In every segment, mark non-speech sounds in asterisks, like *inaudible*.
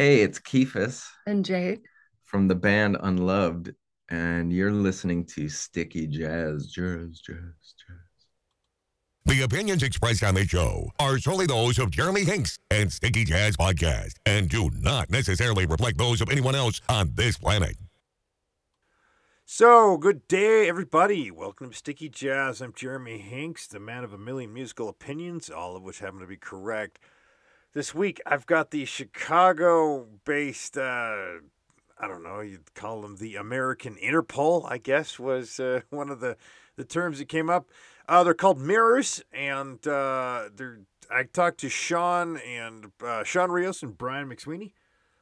Hey, it's Keefus And Jake. from the band Unloved, and you're listening to Sticky Jazz, Jazz, Jazz, Jazz. The opinions expressed on this show are solely those of Jeremy Hinks and Sticky Jazz Podcast and do not necessarily reflect those of anyone else on this planet. So, good day, everybody. Welcome to Sticky Jazz. I'm Jeremy Hinks, the man of a million musical opinions, all of which happen to be correct. This week, I've got the Chicago based, uh, I don't know, you'd call them the American Interpol, I guess, was uh, *laughs* one of the, the terms that came up. Uh, they're called MIIRRORS, and uh, they're, I talked to Shawn and uh, Shawn Rios and Brian McSweeney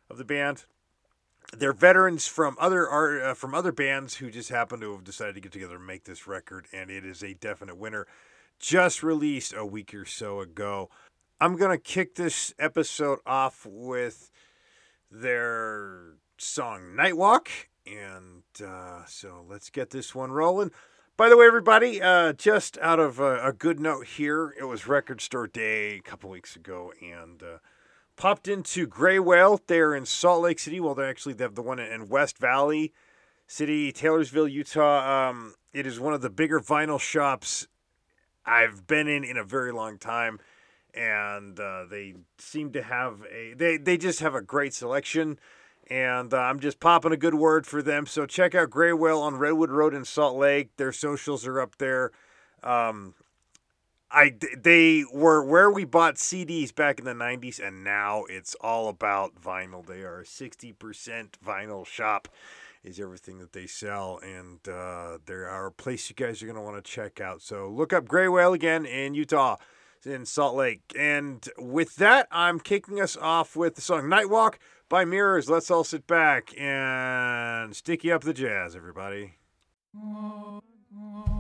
of the band they're veterans from other art, uh, from other bands who just happen to have decided to get together and make this record, and it is a definite winner. Just released a week or so ago. I'm gonna kick this episode off with their song "Nightwalk," and uh, so let's get this one rolling. By the way, everybody, uh, just out of a, a, good note here, it was Record Store Day a couple weeks ago, and uh, popped into Gray Whale there in Salt Lake City. Well, they're actually they have the one in West Valley City, Taylorsville, Utah. Um, it is one of the bigger vinyl shops I've been in in a very long time, and uh, they seem to have a they they just have a great selection. And uh, I'm just popping a good word for them. So check out Gray Whale on Redwood Road in Salt Lake. Their socials are up there. Um, I they were where we bought CDs back in the 90s and now it's all about vinyl. They are a 60% vinyl shop is everything that they sell and uh, they are a place you guys are going to want to check out. So look up Gray Whale again in Utah in Salt Lake. And with that, I'm kicking us off with the song Nightwalk by MIIRRORS. Let's all sit back and sticky up the jazz everybody. *laughs*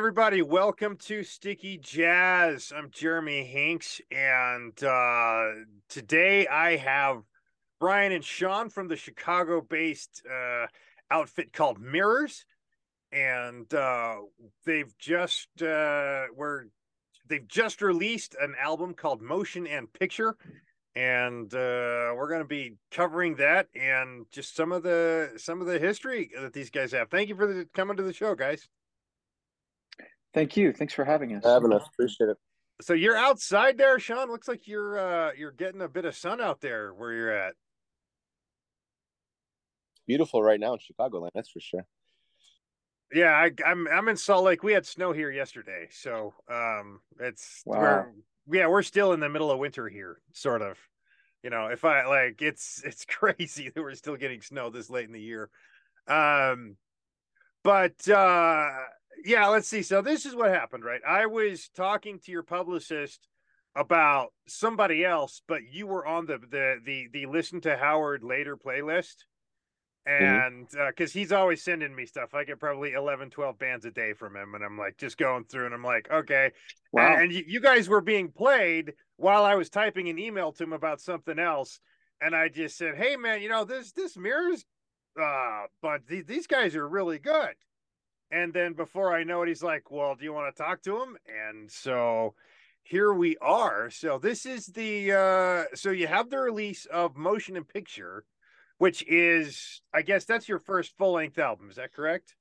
everybody, welcome to Sticky Jazz. I'm Jeremy Hinks, and uh, today I have Brian and Shawn from the Chicago based uh, outfit called MIIRRORS. And uh, they've just uh, were they've just released an album called Motion and Picture, and uh, we're going to be covering that and just some of the some of the history that these guys have. Thank you for the, coming to the show, guys. Thank you. Thanks for having us. Having us, appreciate it. So you're outside there, Shawn. Looks like you're uh, you're getting a bit of sun out there where you're at. Beautiful right now in Chicagoland, that's for sure. Yeah, I, I'm I'm in Salt Lake. We had snow here yesterday, so um, it's wow. we're yeah we're still in the middle of winter here, sort of. You know, if I like, it's it's *laughs* crazy that we're still getting snow this late in the year. Um, but uh, yeah, let's see. So this is what happened, right? I was talking to your publicist about somebody else, but you were on the the the the listen to Howard later playlist Mm-hmm. and because uh, he's always sending me stuff i get probably 11 12 bands a day from him and i'm like just going through and i'm like okay wow. and, and you, you, guys were being played while i was typing an email to him about something else and i just said hey man you know this this MIIRRORS uh but th- these guys are really good and then before i know it he's like well do you want to talk to him and so here we are so this is the uh so you have the release of motion and picture which is, I guess, that's your first full length album. Is that correct?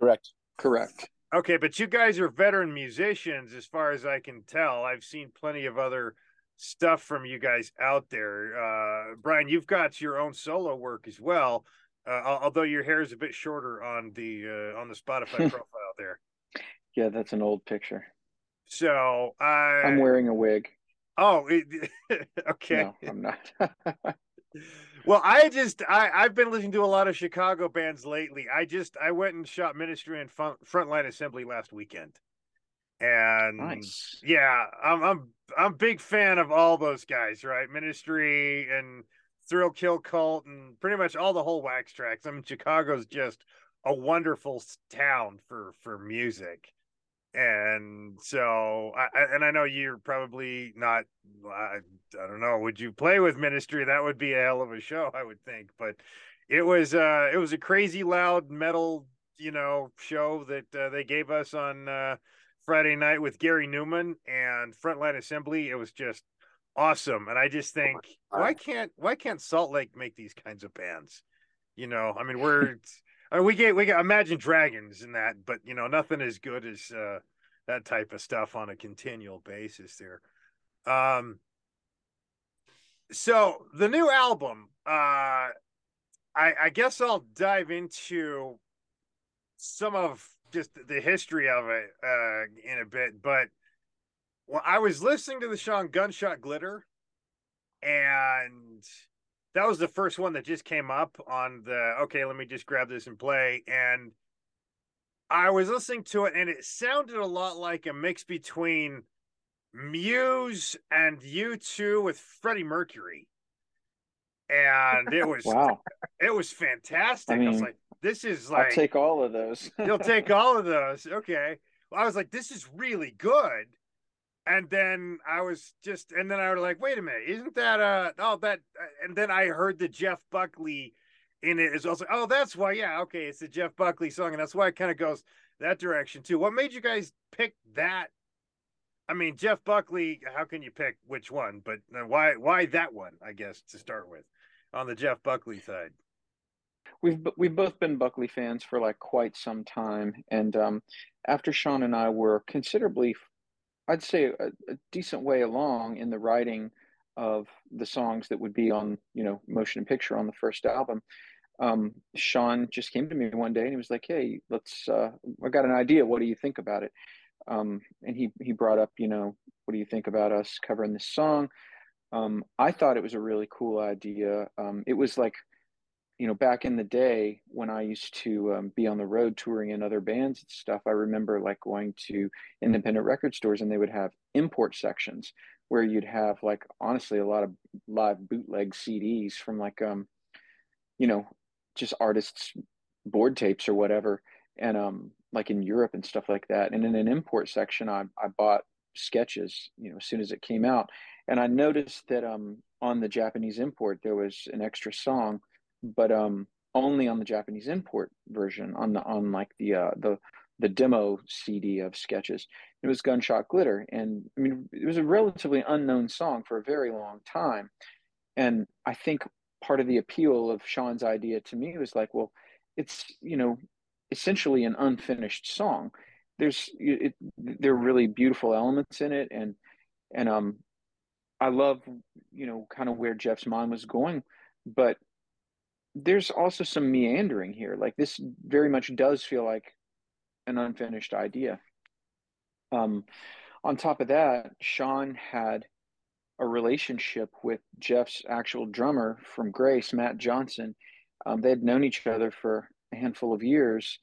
Correct. Correct. Okay, but you guys are veteran musicians, as far as I can tell. I've seen plenty of other stuff from you guys out there. Uh, Brian, you've got your own solo work as well, uh, although your hair is a bit shorter on the uh, on the Spotify *laughs* profile there. Yeah, that's an old picture. So I, I'm wearing a wig. Oh, it, *laughs* okay. No, I'm not. *laughs* Well, I just I I've been listening to a lot of Chicago bands lately. I just I went and shot Ministry and front, Frontline Assembly last weekend, and nice. yeah, I'm I'm I'm big fan of all those guys, right? Ministry and Thrill Kill Kult, and pretty much all the whole Wax Trax. I mean, Chicago's just a wonderful town for for music. And so I, and I know you're probably not I, I don't know would you play with ministry? That would be a hell of a show I would think. But it was uh it was a crazy loud metal you know show that uh, they gave us on uh Friday night with Gary Numan and Frontline Assembly. It was just awesome. And I just think why can't why can't Salt Lake make these kinds of bands? You know I mean we're I mean, we get we get Imagine Dragons and that, but you know nothing as good as uh, that type of stuff on a continual basis there. Um, so the new album, uh, I, I guess I'll dive into some of just the history of it uh, in a bit, but well, I was listening to the song "Gunshot Glitter," and that was the first one that just came up on the okay let me just grab this and play and i was listening to it and it sounded a lot like a mix between muse and u2 with freddie mercury. And it was wow. it was fantastic. I, mean, I was like this is like i'll take all of those. You'll take all of those. Okay. Well, i was like this is really good and then I was just, and then I was like, wait a minute, isn't that uh oh that? And then I heard the Jeff Buckley in it as well. So, oh, that's why, yeah, okay, it's the Jeff Buckley song, and that's why it kind of goes that direction too. What made you guys pick that? I mean, Jeff Buckley, how can you pick which one? But uh, why why that one? I guess to start with, on the Jeff Buckley side. We've we've both been Buckley fans for like quite some time, and um, after Shawn and I were considerably I'd say a, a, decent way along in the writing of the songs that would be on, you know, motion and picture on the first album. Um, Shawn just came to me one day and he was like, "Hey, let's. Uh, I got an idea. What do you think about it?" Um, and he he brought up, you know, what do you think about us covering this song? Um, I thought it was a really cool idea. Um, it was like you know, back in the day when I used to um, be on the road touring in other bands and stuff, I remember like going to independent record stores and they would have import sections where you'd have like honestly a lot of live bootleg CDs from like um, you know, just artists board tapes or whatever. and um like in Europe and stuff like that. And in an import section, I I bought sketches, you know, as soon as it came out, and I noticed that um on the Japanese import there was an extra song, but um only on the Japanese import version on the on like the uh the the demo CD of sketches. It was Gunshot Glitter, and I mean it was a relatively unknown song for a very long time, and I think part of the appeal of Shawn's idea to me was like, well, it's you know essentially an unfinished song. There's it, there are really beautiful elements in it, and and um, I love you know kind of where Jeff's mind was going, but there's also some meandering here. Like this very much does feel like an unfinished idea. Um, on top of that, Shawn had a relationship with Jeff's actual drummer from Grace, Matt Johnson. Um, they had known each other for a handful of years,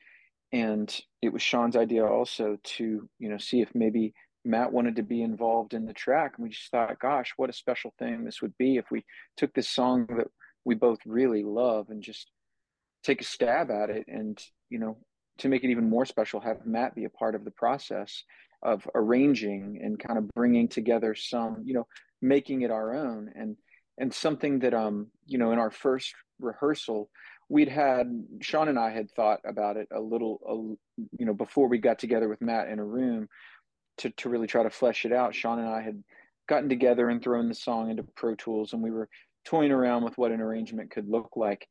and it was Shawn's idea also to you know see if maybe Matt wanted to be involved in the track. And we just thought, gosh, what a special thing this would be if we took this song that we both really love and just take a stab at it and you know to make it even more special have matt be a part of the process of arranging and kind of bringing together some you know making it our own. And and something that um you know in our first rehearsal we'd had Shawn and i had thought about it a little a, you know before we got together with matt in a room to to really try to flesh it out. Shawn and i had gotten together and thrown the song into pro tools and we were toying around with what an arrangement could look like.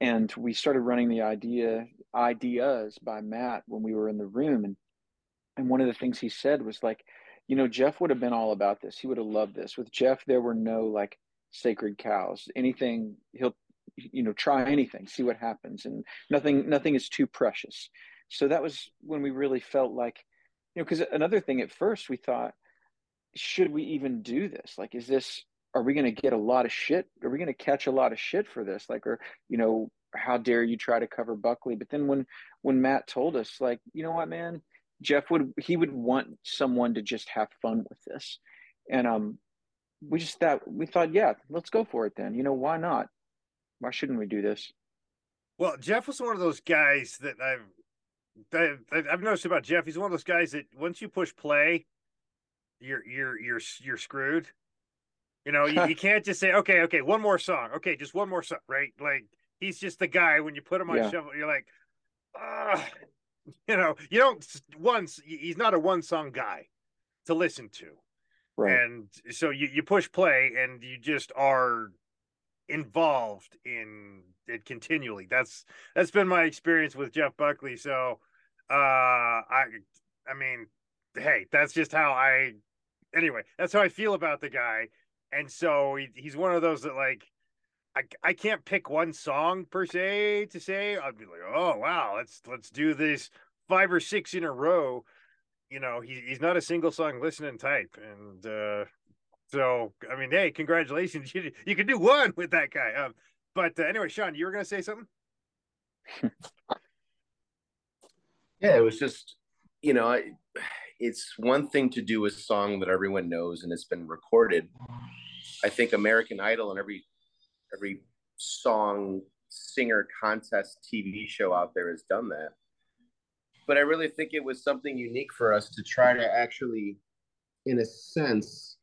And we started running the idea ideas by Matt when we were in the room. And and one of the things he said was like, you know, Jeff would have been all about this. He would have loved this. With Jeff, there were no like sacred cows. Anything he'll you know try anything, see what happens, and nothing nothing is too precious. So that was when we really felt like, you know, because another thing at first we thought, should we even do this? Like, is this are we going to get a lot of shit? Are we going to catch a lot of shit for this? Like, or, you know, how dare you try to cover Buckley? But then when, when Matt told us, like, you know what, man, Jeff would, he would want someone to just have fun with this. And, um, we just thought, we thought, yeah, let's go for it then. You know, why not? Why shouldn't we do this? Well, Jeff was one of those guys that I've, that I've noticed about Jeff. He's one of those guys that once you push play, you're, you're, you're, you're screwed you know, you, you, can't just say, okay, okay, one more song. Okay, just one more song, right? Like he's just the guy when you put him on yeah. shuffle, you're like, ah, *laughs* you know, you don't once he's not a one song guy to listen to. Right. And so you, you push play and you just are involved in it continually. That's that's been my experience with Jeff Buckley. So uh I I mean, hey, that's just how I anyway, that's how I feel about the guy and so he, he's one of those that like I, I can't pick one song per se to say. I'd be like oh wow let's let's do this five or six in a row. You know he, he's not a single song listening type. And uh so I mean hey congratulations. *laughs* You you can do one with that guy. Um but uh, anyway Shawn you were gonna say something? *laughs* Yeah it was just you know I it's one thing to do a song that everyone knows and it's been recorded. I think American Idol and every every song singer contest TV show out there has done that. But I really think it was something unique for us to try to actually, in a sense,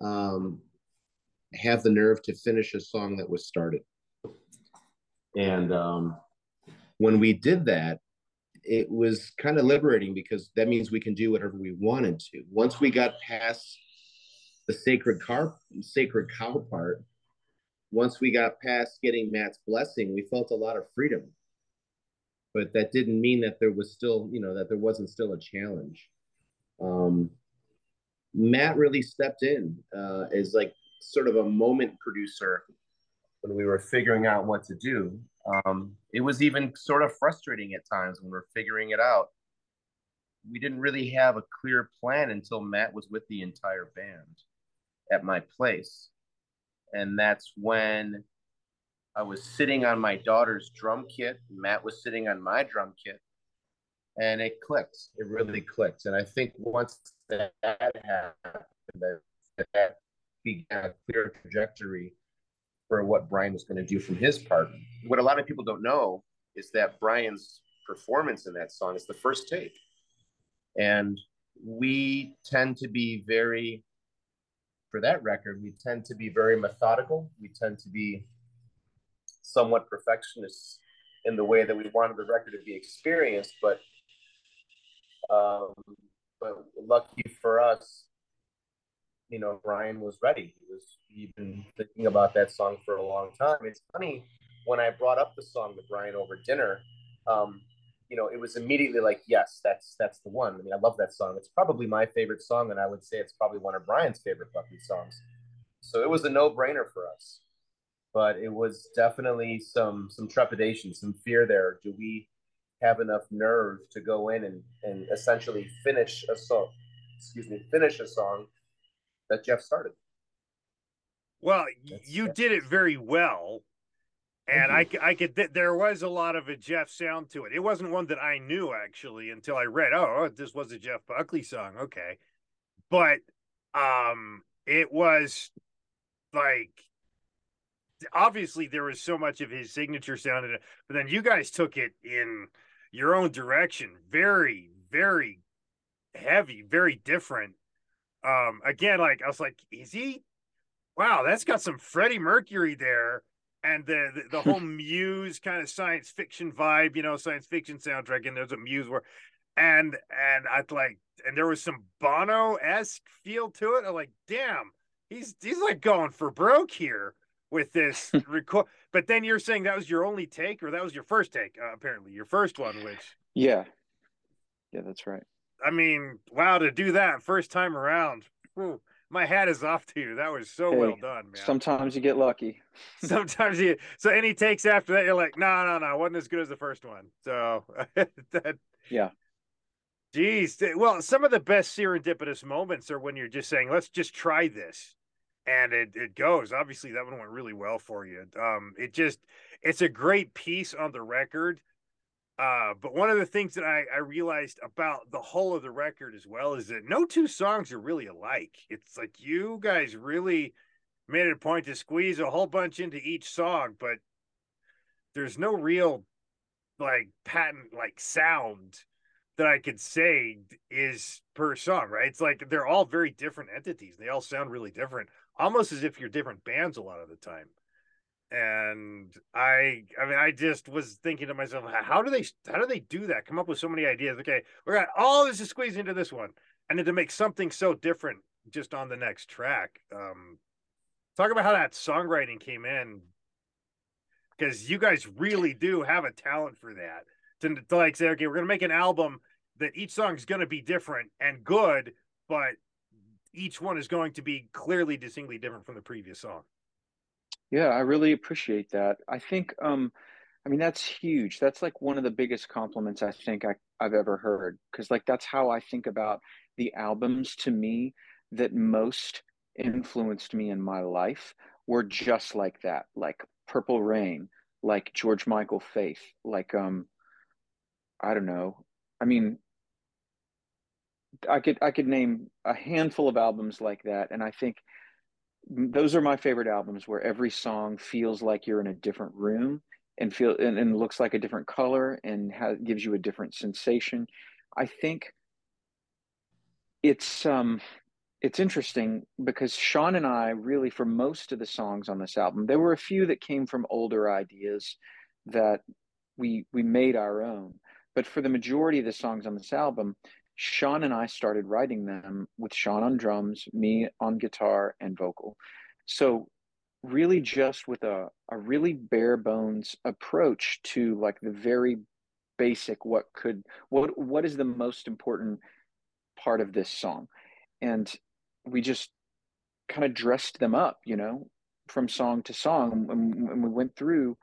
um, have the nerve to finish a song that was started. And um, when we did that, it was kind of liberating because that means we can do whatever we wanted to. Once we got past the sacred car, sacred cow part, once we got past getting Matt's blessing, we felt a lot of freedom. But that didn't mean that there was still, you know, that there wasn't still a challenge. Um, Matt really stepped in uh, as like sort of a moment producer when we were figuring out what to do. Um, it was even sort of frustrating at times when we are figuring it out. We didn't really have a clear plan until Matt was with the entire band at my place. And that's when I was sitting on my daughter's drum kit. Matt was sitting on my drum kit. And it clicked. It really clicked. And I think once that happened, that, that began a clear trajectory for what Brian was going to do from his part. What a lot of people don't know is that Brian's performance in that song is the first take. And we tend to be very, for that record, we tend to be very methodical. We tend to be somewhat perfectionists in the way that we wanted the record to be experienced. But, um, but lucky for us, you know, Brian was ready. He was he'd been thinking about that song for a long time. It's funny when I brought up the song with Brian over dinner. Um, you know, it was immediately like, yes, that's that's the one. I mean, I love that song. It's probably my favorite song, and I would say it's probably one of Brian's favorite Buckley songs. So it was a no-brainer for us. But it was definitely some some trepidation, some fear there. Do we have enough nerve to go in and, and essentially finish a song? Excuse me, finish a song that Jeff started. Well, that's, you that's... did it very well and I, I could there was a lot of a Jeff sound to it. It wasn't one that I knew actually until I read. Oh, oh, this was a Jeff Buckley song. Okay, but um, it was like obviously there was so much of his signature sound in it, but then you guys took it in your own direction. Very, very heavy, very different. Um, again, like I was like, is he? Wow, that's got some Freddie Mercury there and the the, the whole *laughs* Muse kind of science fiction vibe, you know, science fiction soundtrack, and there's a Muse where, and and I like, and there was some Bono esque feel to it. I'm like, damn, he's he's like going for broke here with this *laughs* record. But then you're saying that was your only take, or that was your first take, uh, apparently your first one, which yeah, yeah, that's right. I mean, wow, to do that first time around. Whew my hat is off to you. That was so hey, well done, man. Sometimes you get lucky. *laughs* *laughs* sometimes you so any takes after that, you're like, no, no, no, wasn't as good as the first one. So *laughs* that yeah. Geez. Well, some of the best serendipitous moments are when you're just saying, let's just try this. And it, it goes. Obviously, that one went really well for you. Um, it just it's a great piece on the record. Uh, but one of the things that I, I realized about the whole of the record as well is that no two songs are really alike. It's like you guys really made it a point to squeeze a whole bunch into each song, but there's no real like patent like sound that I could say is per song, right? It's like they're all very different entities. They all sound really different, almost as if you're different bands a lot of the time and i i mean i just was thinking to myself how do they how do they do that? Come up with so many ideas. Okay we're got all this is squeezed into this one. And then to make something so different just on the next track. Um talk about how that songwriting came in. Because you guys really do have a talent for that. To, to like say okay we're gonna make an album that each song is gonna be different and good but each one is going to be clearly distinctly different from the previous song yeah, I really appreciate that. I think, um, I mean, that's huge. That's like one of the biggest compliments I think I, I've ever heard. Because, like, that's how I think about the albums to me that most influenced me in my life were just like that, like Purple Rain, like George Michael Faith, like, um, I don't know. I mean, I could I could name a handful of albums like that, and I think those are my favorite albums where every song feels like you're in a different room and feel and, and looks like a different color and gives you a different sensation. I think it's um it's interesting because Shawn and i really for most of the songs on this album there were a few that came from older ideas that we we made our own. But for the majority of the songs on this album Shawn and I started writing them with Shawn on drums, me on guitar and vocal. So really just with a, a really bare bones approach to like the very basic what could what what is the most important part of this song and we just kind of dressed them up you know from song to song and, and we went through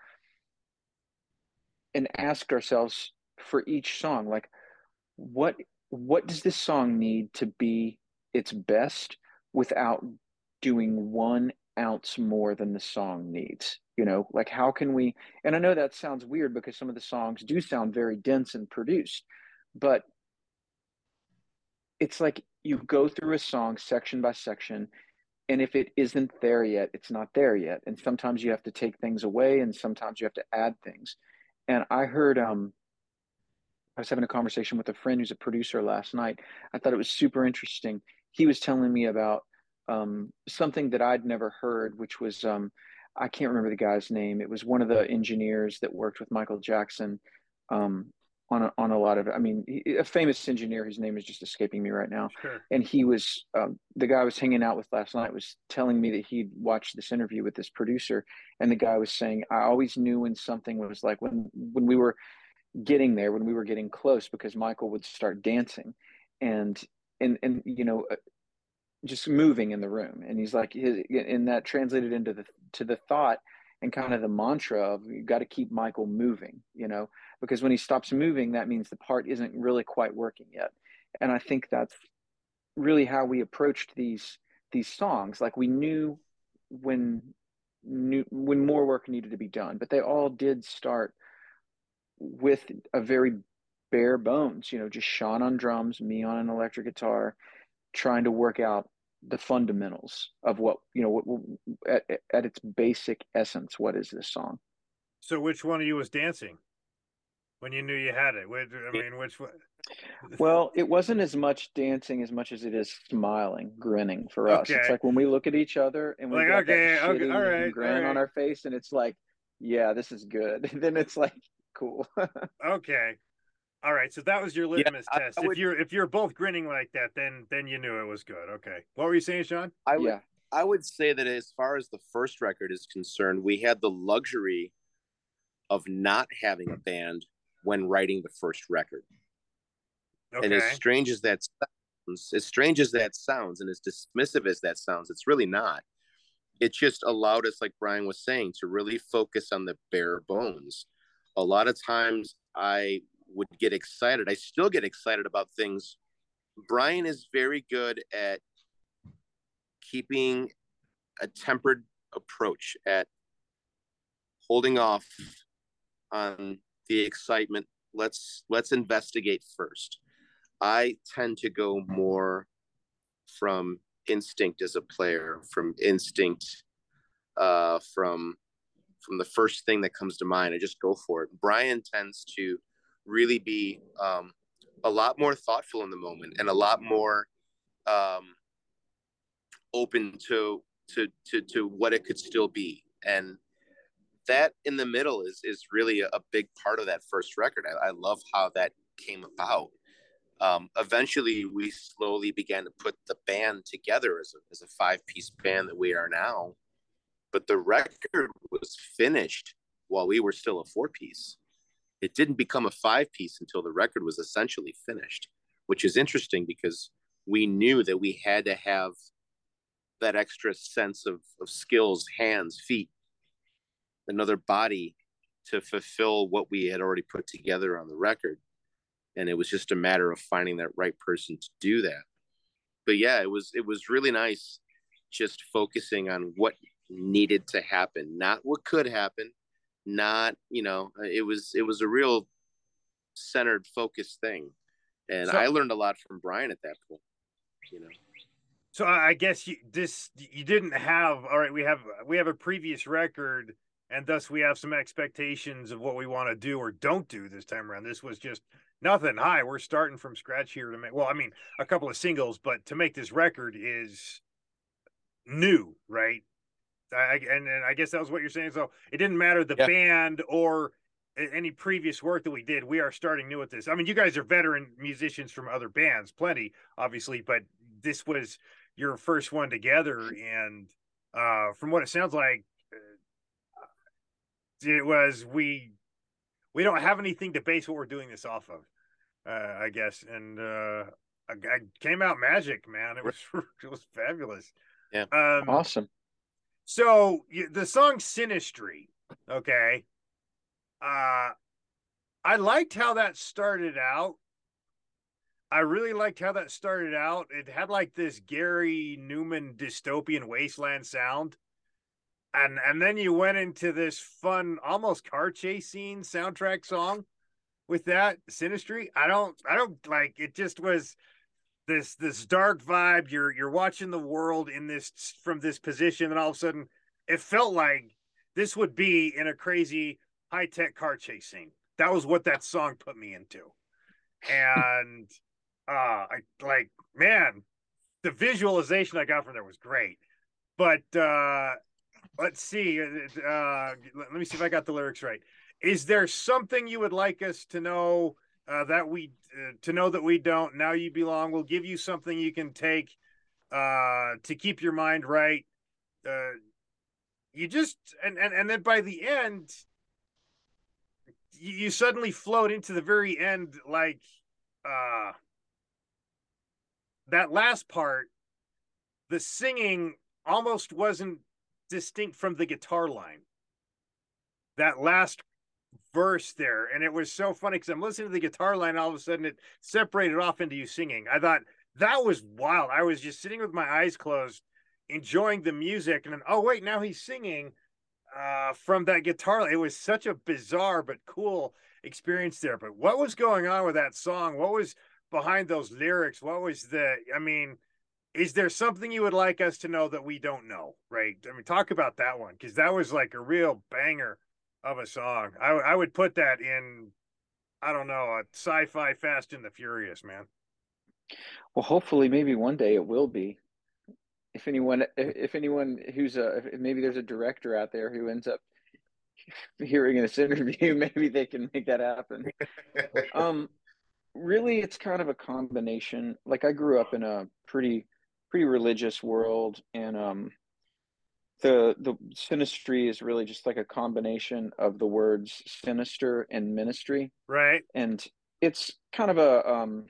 and asked ourselves for each song like what what does this song need to be its best without doing one ounce more than the song needs? You know like how can we and i know that sounds weird because some of the songs do sound very dense and produced but it's like you go through a song section by section and if it isn't there yet it's not there yet. And sometimes you have to take things away and sometimes you have to add things. And i heard um I was having a conversation with a friend who's a producer last night. I thought it was super interesting. He was telling me about um, something that I'd never heard, which was um, I can't remember the guy's name. It was one of the engineers that worked with Michael Jackson um, on a, on a lot of. I mean, he, a famous engineer. His name is just escaping me right now. Sure. And he was um, the guy I was hanging out with last night was telling me that he'd watched this interview with this producer, and the guy was saying, "I always knew when something was like when when we were." Getting there when we were getting close because Michael would start dancing and and and you know uh, just moving in the room. And he's like his, and that translated into the to the thought and kind of the mantra of you got to keep michael moving you know because when he stops moving that means the part isn't really quite working yet. And i think that's really how we approached these these songs. Like we knew when knew when more work needed to be done but they all did start with a very bare bones you know just Shawn on drums me on an electric guitar trying to work out the fundamentals of what you know what, at, at its basic essence what is this song? So which one of you was dancing when you knew you had it? Which, i mean which one? Well it wasn't as much dancing as much as it is smiling grinning for us. Okay. it's like when we look at each other and we like, got okay, that okay all right grin all right. on our face and it's like yeah this is good. *laughs* Then it's like cool *laughs* okay all right, so that was your litmus yeah, test. I, I would, if you're if you're both grinning like that, then then you knew it was good. Okay. What were you saying, Shawn? I would yeah. I would say that as far as the first record is concerned, we had the luxury of not having a band when writing the first record. Okay. And as strange as that sounds, as strange as that sounds, and as dismissive as that sounds, it's really not. It just allowed us, like Brian was saying, to really focus on the bare bones. A lot of times I would get excited. I still get excited about things. Brian is very good at keeping a tempered approach at holding off on the excitement. Let's let's investigate first. I tend to go more from instinct as a player, from instinct, uh, from from the first thing that comes to mind. I just go for it. Brian tends to really be um, a lot more thoughtful in the moment and a lot more um, open to, to to to what it could still be and that in the middle is is really a, big part of that first record I, I love how that came about um, eventually we slowly began to put the band together as a, as a five piece band that we are now but the record was finished while we were still a four piece it didn't become a five piece until the record was essentially finished, which is interesting because we knew that we had to have that extra sense of, of skills, hands, feet, another body to fulfill what we had already put together on the record. And it was just a matter of finding that right person to do that. But yeah, it was it was really nice just focusing on what needed to happen, not what could happen, not you know uh, it was it was a real centered focused thing. And so, i learned a lot from brian at that point you know. So i guess you this you didn't have all right we have we have a previous record and thus we have some expectations of what we want to do or don't do this time around. This was just nothing hi we're starting from scratch here to make well i mean a couple of singles but to make this record is new right I, and, and I guess that was what you're saying. So it didn't matter the yeah. band or any previous work that we did. We are starting new with this. I mean, you guys are veteran musicians from other bands, plenty, obviously, but this was your first one together. And uh, from what it sounds like, uh, it was we we don't have anything to base what we're doing this off of. Uh, I guess, and uh, I, I came out magic, man. It was *laughs* it was fabulous. Yeah, um, awesome. So the song Sinistry, okay. Uh I liked how that started out. I really liked how that started out. It had like this Gary Numan dystopian wasteland sound. And and then you went into this fun almost car chase scene soundtrack song with that Sinistry. I don't I don't like it just was this this dark vibe you're you're watching the world in this from this position and all of a sudden it felt like this would be in a crazy high-tech car chase scene that was what that song put me into and *laughs* uh I like man, the visualization I got from there was great. But uh let's see. Uh, uh let me see if I got the lyrics right. Is there something you would like us to know uh, that we to know that we don't? Now you belong. We'll give you something you can take uh, to keep your mind right. Uh, you just and, and and then by the end, you, you suddenly float into the very end like uh that last part the singing almost wasn't distinct from the guitar line that last verse there. And it was so funny because i'm listening to the guitar line all of a sudden it separated off into you singing. I thought that was wild. I was just sitting with my eyes closed enjoying the music. And then oh wait now he's singing uh from that guitar it was such a bizarre but cool experience there. But what was going on with that song? What was behind those lyrics? What was the i mean is there something you would like us to know that we don't know right? I mean talk about that one because that was like a real banger of a song. I, I would put that in i don't know a sci-fi fast and the furious man. Well hopefully maybe one day it will be. If anyone if anyone who's a maybe there's a director out there who ends up *laughs* hearing this interview *laughs* maybe they can make that happen. *laughs* Um really it's kind of a combination. Like i grew up in a pretty pretty religious world and um the the Sinistry is really just like a combination of the words sinister and ministry. Right. And it's kind of a um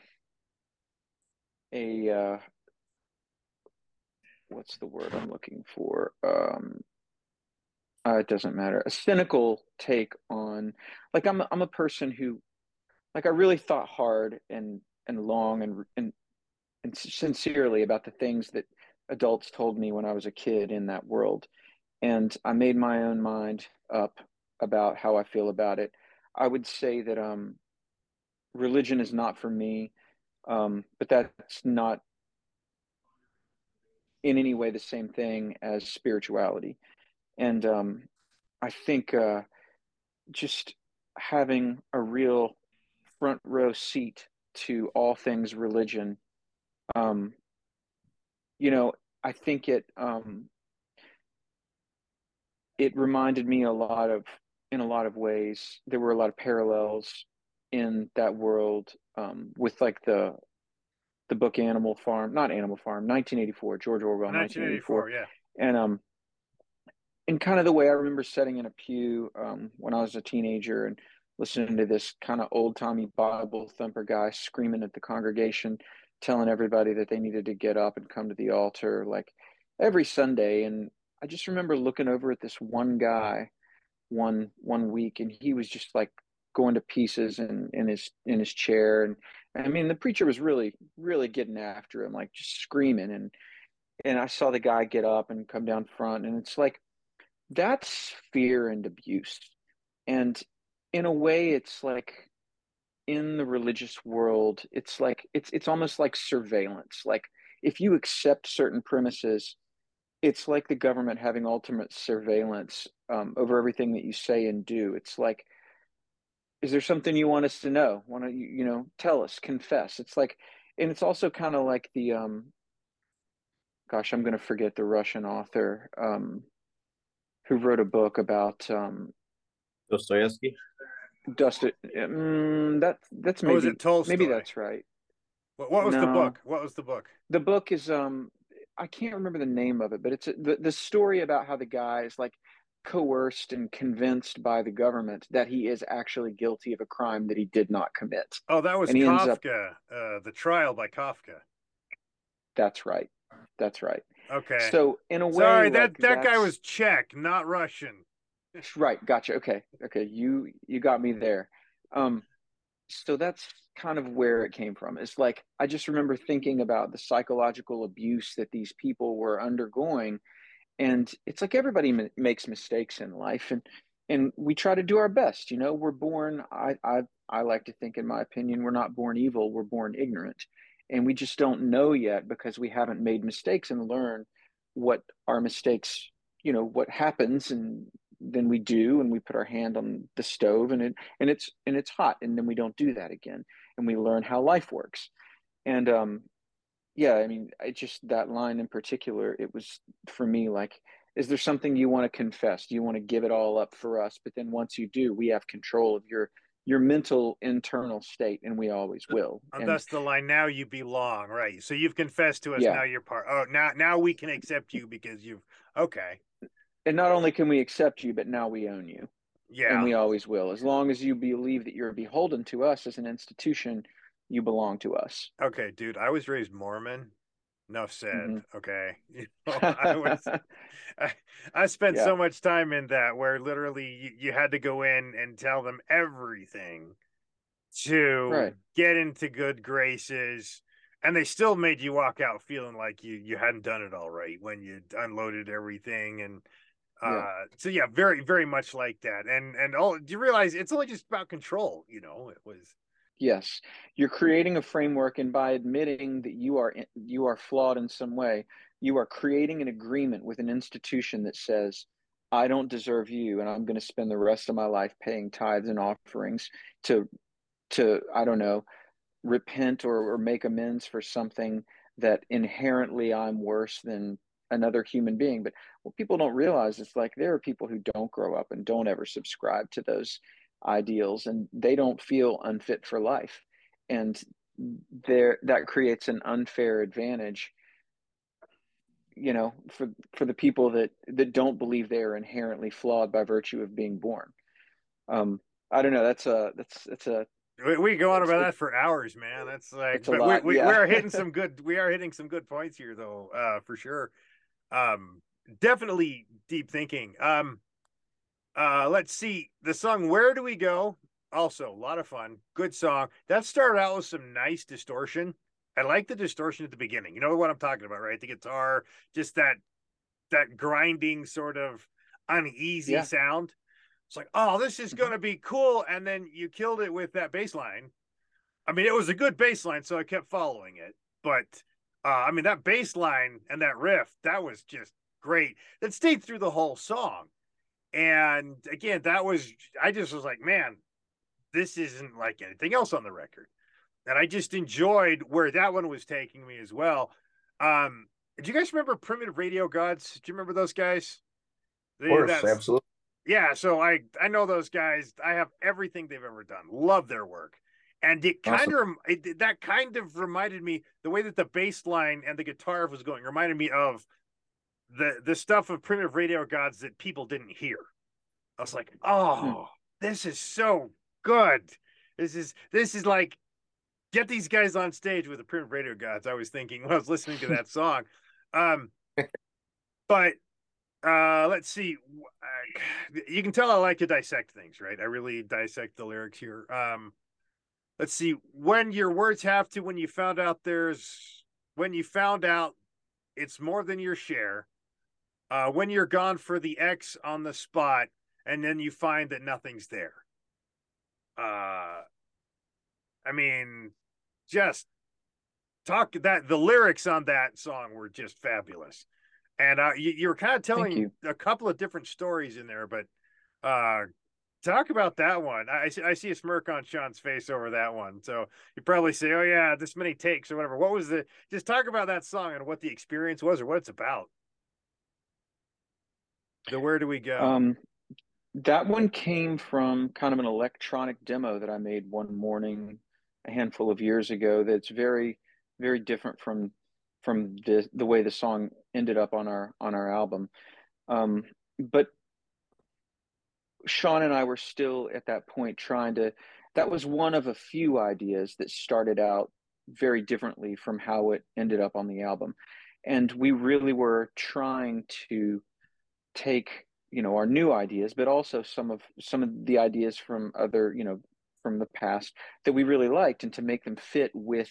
a uh what's the word i'm looking for? Um uh, it doesn't matter. A cynical take on like i'm i'm a person who like I really thought hard and and long and and and sincerely about the things that adults told me when I was a kid in that world, and I made my own mind up about how I feel about it. I would say that um, religion is not for me, um, but that's not in any way the same thing as spirituality, and um, I think uh, just having a real front row seat to all things religion. Um, you know, I think it um, it reminded me a lot of, in a lot of ways, there were a lot of parallels in that world um, with like the the book Animal Farm, not Animal Farm, 1984, George Orwell, 1984, 1984 yeah, and um, and kind of the way I remember sitting in a pew um, when I was a teenager and listening to this kind of old timey Bible thumper guy screaming at the congregation, telling everybody that they needed to get up and come to the altar like every Sunday. And I just remember looking over at this one guy one one week and he was just like going to pieces in, in his in his chair. And I mean the preacher was really really getting after him like just screaming. And and I saw the guy get up and come down front. And it's like that's fear and abuse. And in a way it's like in the religious world it's like it's it's almost like surveillance. Like if you accept certain premises it's like the government having ultimate surveillance um, over everything that you say and do. It's like is there something you want us to know? Want to you, know tell us confess. It's like and it's also kind of like the um gosh i'm going to forget the russian author um who wrote a book about um Dostoevsky. Dustin, mm, that that's maybe it Tolstoy? maybe that's right. What, what was no. the book? What was the book? The book is um I can't remember the name of it, but it's a, the the story about how the guy is like coerced and convinced by the government that he is actually guilty of a crime that he did not commit. Oh, that was Kafka. Up, uh, the trial by Kafka. That's right. That's right. Okay. So in a way, sorry like, that that guy was Czech, not Russian right gotcha okay okay you you got me there. Um so that's kind of where it came from it's like i just remember thinking about the psychological abuse that these people were undergoing and it's like everybody m- makes mistakes in life and and we try to do our best you know we're born I, I i like to think in my opinion we're not born evil we're born ignorant and we just don't know yet because we haven't made mistakes and learn what our mistakes you know what happens and then we do and we put our hand on the stove and it and it's and it's hot and then we don't do that again and we learn how life works. And um yeah i mean i just that line in particular it was for me like is there something you want to confess? Do you want to give it all up for us? But then once you do we have control of your your mental internal state and we always will. and, and that's the line now you belong right. So you've confessed to us yeah. now you're part oh now now we can accept you because you've okay and not only can we accept you but now we own you. Yeah. and we always will. As long as you believe that you're beholden to us as an institution you belong to us. Okay dude i was raised mormon. Enough said. Mm-hmm. okay. *laughs* You *laughs* know, I, was, I, I, spent yeah. so much time in that where literally you, you, had to go in and tell them everything to right. get into good graces. And they still made you walk out feeling like you you hadn't done it all right when you unloaded everything. And uh yeah. so yeah very very much like that and and all do you realize it's only just about control you know it was Yes, you're creating a framework, and by admitting that you are you are flawed in some way, you are creating an agreement with an institution that says, "I don't deserve you, and I'm going to spend the rest of my life paying tithes and offerings to, to I don't know, repent or, or make amends for something that inherently I'm worse than another human being." But what people don't realize is like there are people who don't grow up and don't ever subscribe to those ideals and they don't feel unfit for life and there that creates an unfair advantage you know for for the people that that don't believe they are inherently flawed by virtue of being born um i don't know that's a that's that's a we, we go on about that for hours man that's like but lot, we, we, yeah. we are hitting *laughs* some good we are hitting some good points here though uh for sure um definitely deep thinking um uh, let's see the song "Where Do We Go." Also, a lot of fun, good song. That started out with some nice distortion. I like the distortion at the beginning. You know what I'm talking about, right? The guitar, just that that grinding sort of uneasy yeah. sound. It's like, oh, this is going to be cool. And then you killed it with that bass line. I mean, it was a good bass line, so I kept following it. But uh, I mean, that bass line and that riff, that was just great. That stayed through the whole song. And again, that was I just was like, man, this isn't like anything else on the record. And I just enjoyed where that one was taking me as well. Um, do you guys remember Primitive Radio Gods? Do you remember those guys? Of course, absolutely. Yeah, so I I know those guys. I have everything they've ever done. Love their work, and it kind awesome. of it, that kind of reminded me the way that the bass line and the guitar was going reminded me of the the stuff of primitive radio gods that people didn't hear. I was like, oh, hmm. this is so good. This is this is like get these guys on stage with the primitive radio gods. I was thinking when I was listening to *laughs* that song. Um, but uh, let's see. You can tell I like to dissect things, right? I really dissect the lyrics here. Um, let's see. When your words have to, when you found out there's, when you found out it's more than your share, uh, when you're gone for the X on the spot, and then you find that nothing's there. Uh, I mean, just talk that the lyrics on that song were just fabulous, and uh, you, you were kind of telling a couple of different stories in there, but uh, talk about that one. I, I see a smirk on Shawn's face over that one. So you probably say, "Oh yeah, this many takes or whatever." What was the? Just talk about that song and what the experience was or what it's about. The where do we go? Um, that one came from kind of an electronic demo that I made one morning a handful of years ago. That's very, very different from from the the way the song ended up on our on our album. Um, but Shawn and I were still at that point trying to. That was one of a few ideas that started out very differently from how it ended up on the album, and we really were trying to take you know our new ideas but also some of some of the ideas from other you know from the past that we really liked and to make them fit with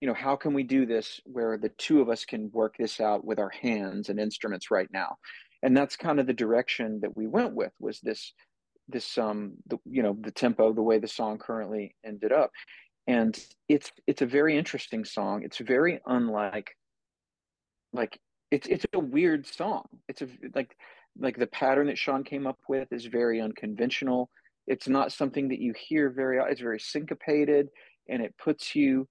you know how can we do this where the two of us can work this out with our hands and instruments right now and that's kind of the direction that we went with was this this um the, you know the tempo the way the song currently ended up and it's it's a very interesting song it's very unlike like it's it's a weird song it's a like like the pattern that Shawn came up with is very unconventional. It's not something that you hear very. It's very syncopated, and it puts you.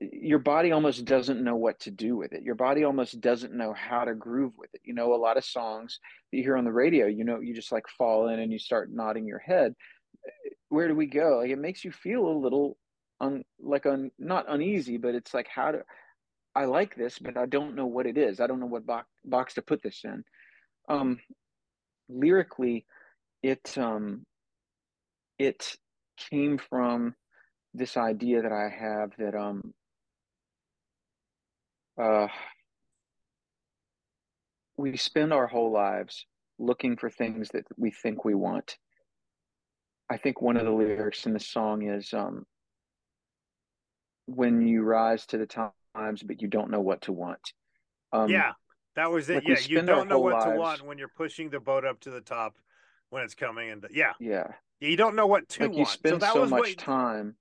Your body almost doesn't know what to do with it. Your body almost doesn't know how to groove with it. You know, a lot of songs that you hear on the radio, you know, you just like fall in and you start nodding your head. Where do we go? Like it makes you feel a little un, like un, not uneasy, but it's like how to. I like this, but I don't know what it is. I don't know what box box to put this in. Um, lyrically, it um, it came from this idea that I have that um, uh, we spend our whole lives looking for things that we think we want. I think one of the lyrics in the song is um, when you rise to the times, but you don't know what to want. Um, yeah, that was it. Like yeah, you don't know what lives... to want when you're pushing the boat up to the top when it's coming, and yeah, yeah, you don't know what to like want. You spend so, so much what... time.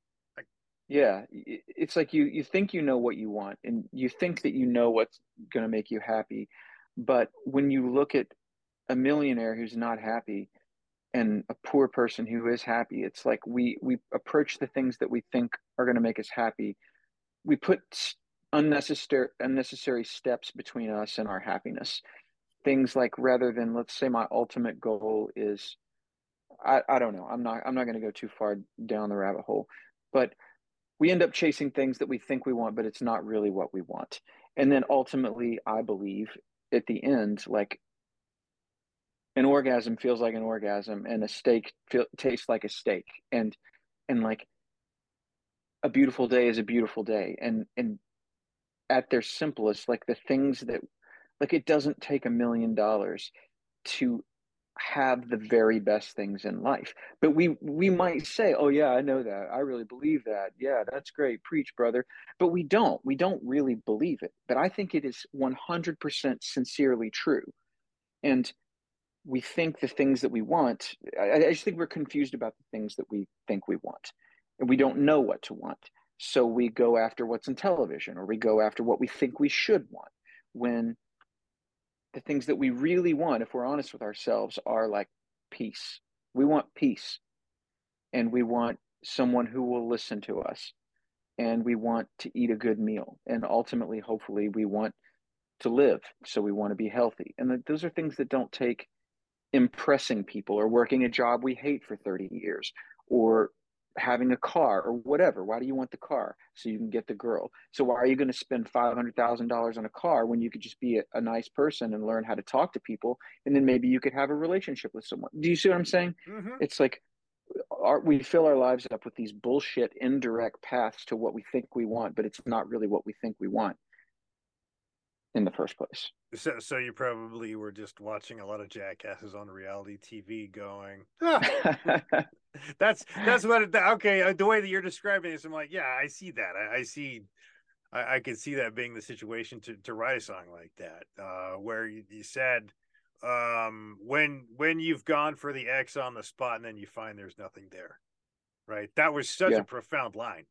Yeah, it's like you you think you know what you want, and you think that you know what's going to make you happy, but when you look at a millionaire who's not happy and a poor person who is happy, it's like we we approach the things that we think are going to make us happy. We put unnecessary unnecessary steps between us and our happiness things like rather than let's say my ultimate goal is i, I don't know i'm not i'm not going to go too far down the rabbit hole but we end up chasing things that we think we want but it's not really what we want. And then ultimately i believe at the end like an orgasm feels like an orgasm and a steak feel, tastes like a steak. And and like a beautiful day is a beautiful day. And and at their simplest, like the things that, like it doesn't take a million dollars to have the very best things in life. But we we might say oh yeah i know that. I really believe that. Yeah that's great. Preach brother. But we don't. We don't really believe it. But i think it is 100% sincerely true. And we think the things that we want I, I just think we're confused about the things that we think we want. And we don't know what to want. So we go after what's in television or we go after what we think we should want. When the things that we really want, if we're honest with ourselves, are like peace. We want peace. And we want someone who will listen to us. And we want to eat a good meal. And ultimately hopefully we want to live. So we want to be healthy. And those are things that don't take impressing people or working a job we hate for 30 years or having a car or whatever. Why do you want the car? So you can get the girl. So why are you going to spend five hundred thousand dollars on a car when you could just be a, a, nice person and learn how to talk to people, and then maybe you could have a relationship with someone? Do you see what I'm saying? Mm-hmm. It's like our, we fill our lives up with these bullshit indirect paths to what we think we want, but it's not really what we think we want in the first place. So, so you probably were just watching a lot of jackasses on reality TV, going, ah. *laughs* *laughs* "That's that's what." It, okay, uh, the way that you're describing this, I'm like, yeah, I see that. I, I see, I, I could see that being the situation to to write a song like that, uh, where you, you said, um, when when you've gone for the X on the spot and then you find there's nothing there, right? That was such yeah. a profound line.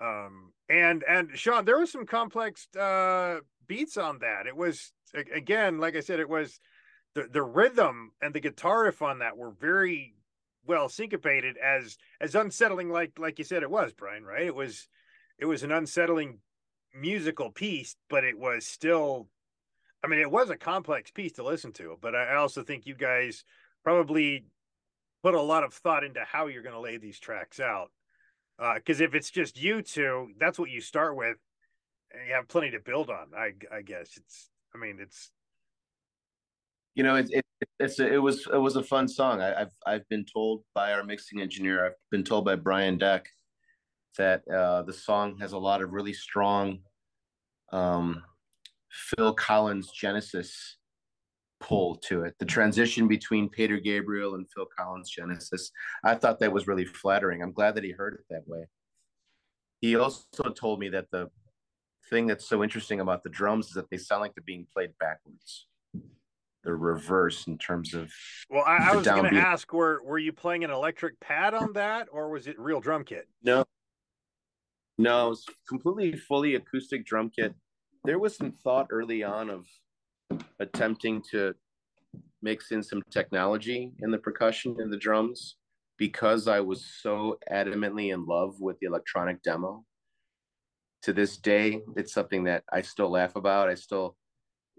Um, and and Shawn, there was some complex uh beats on that. It was again, like I said, it was the the rhythm and the guitar riff on that were very well syncopated as as unsettling like like you said it was brian right? It was it was an unsettling musical piece but it was still i mean it was a complex piece to listen to but i also think you guys probably put a lot of thought into how you're going to lay these tracks out. Because uh, if it's just you two that's what you start with you have plenty to build on. I I guess it's. I mean, it's. You know, it, it it's a, it was it was a fun song. I, have I've been told by our mixing engineer. I've been told by Brian Deck that uh, the song has a lot of really strong um, Phil Collins Genesis pull to it. The transition between Peter Gabriel and Phil Collins Genesis. I thought that was really flattering. I'm glad that he heard it that way. He also told me that the thing that's so interesting about the drums is that they sound like they're being played backwards. They're reverse in terms of. Well, I, I was going to ask, were were you playing an electric pad on that, or was it real drum kit? No, no, it was completely fully acoustic drum kit. There was some thought early on of attempting to mix in some technology in the percussion and the drums because I was so adamantly in love with the electronic demo. To this day, it's something that I still laugh about. I still,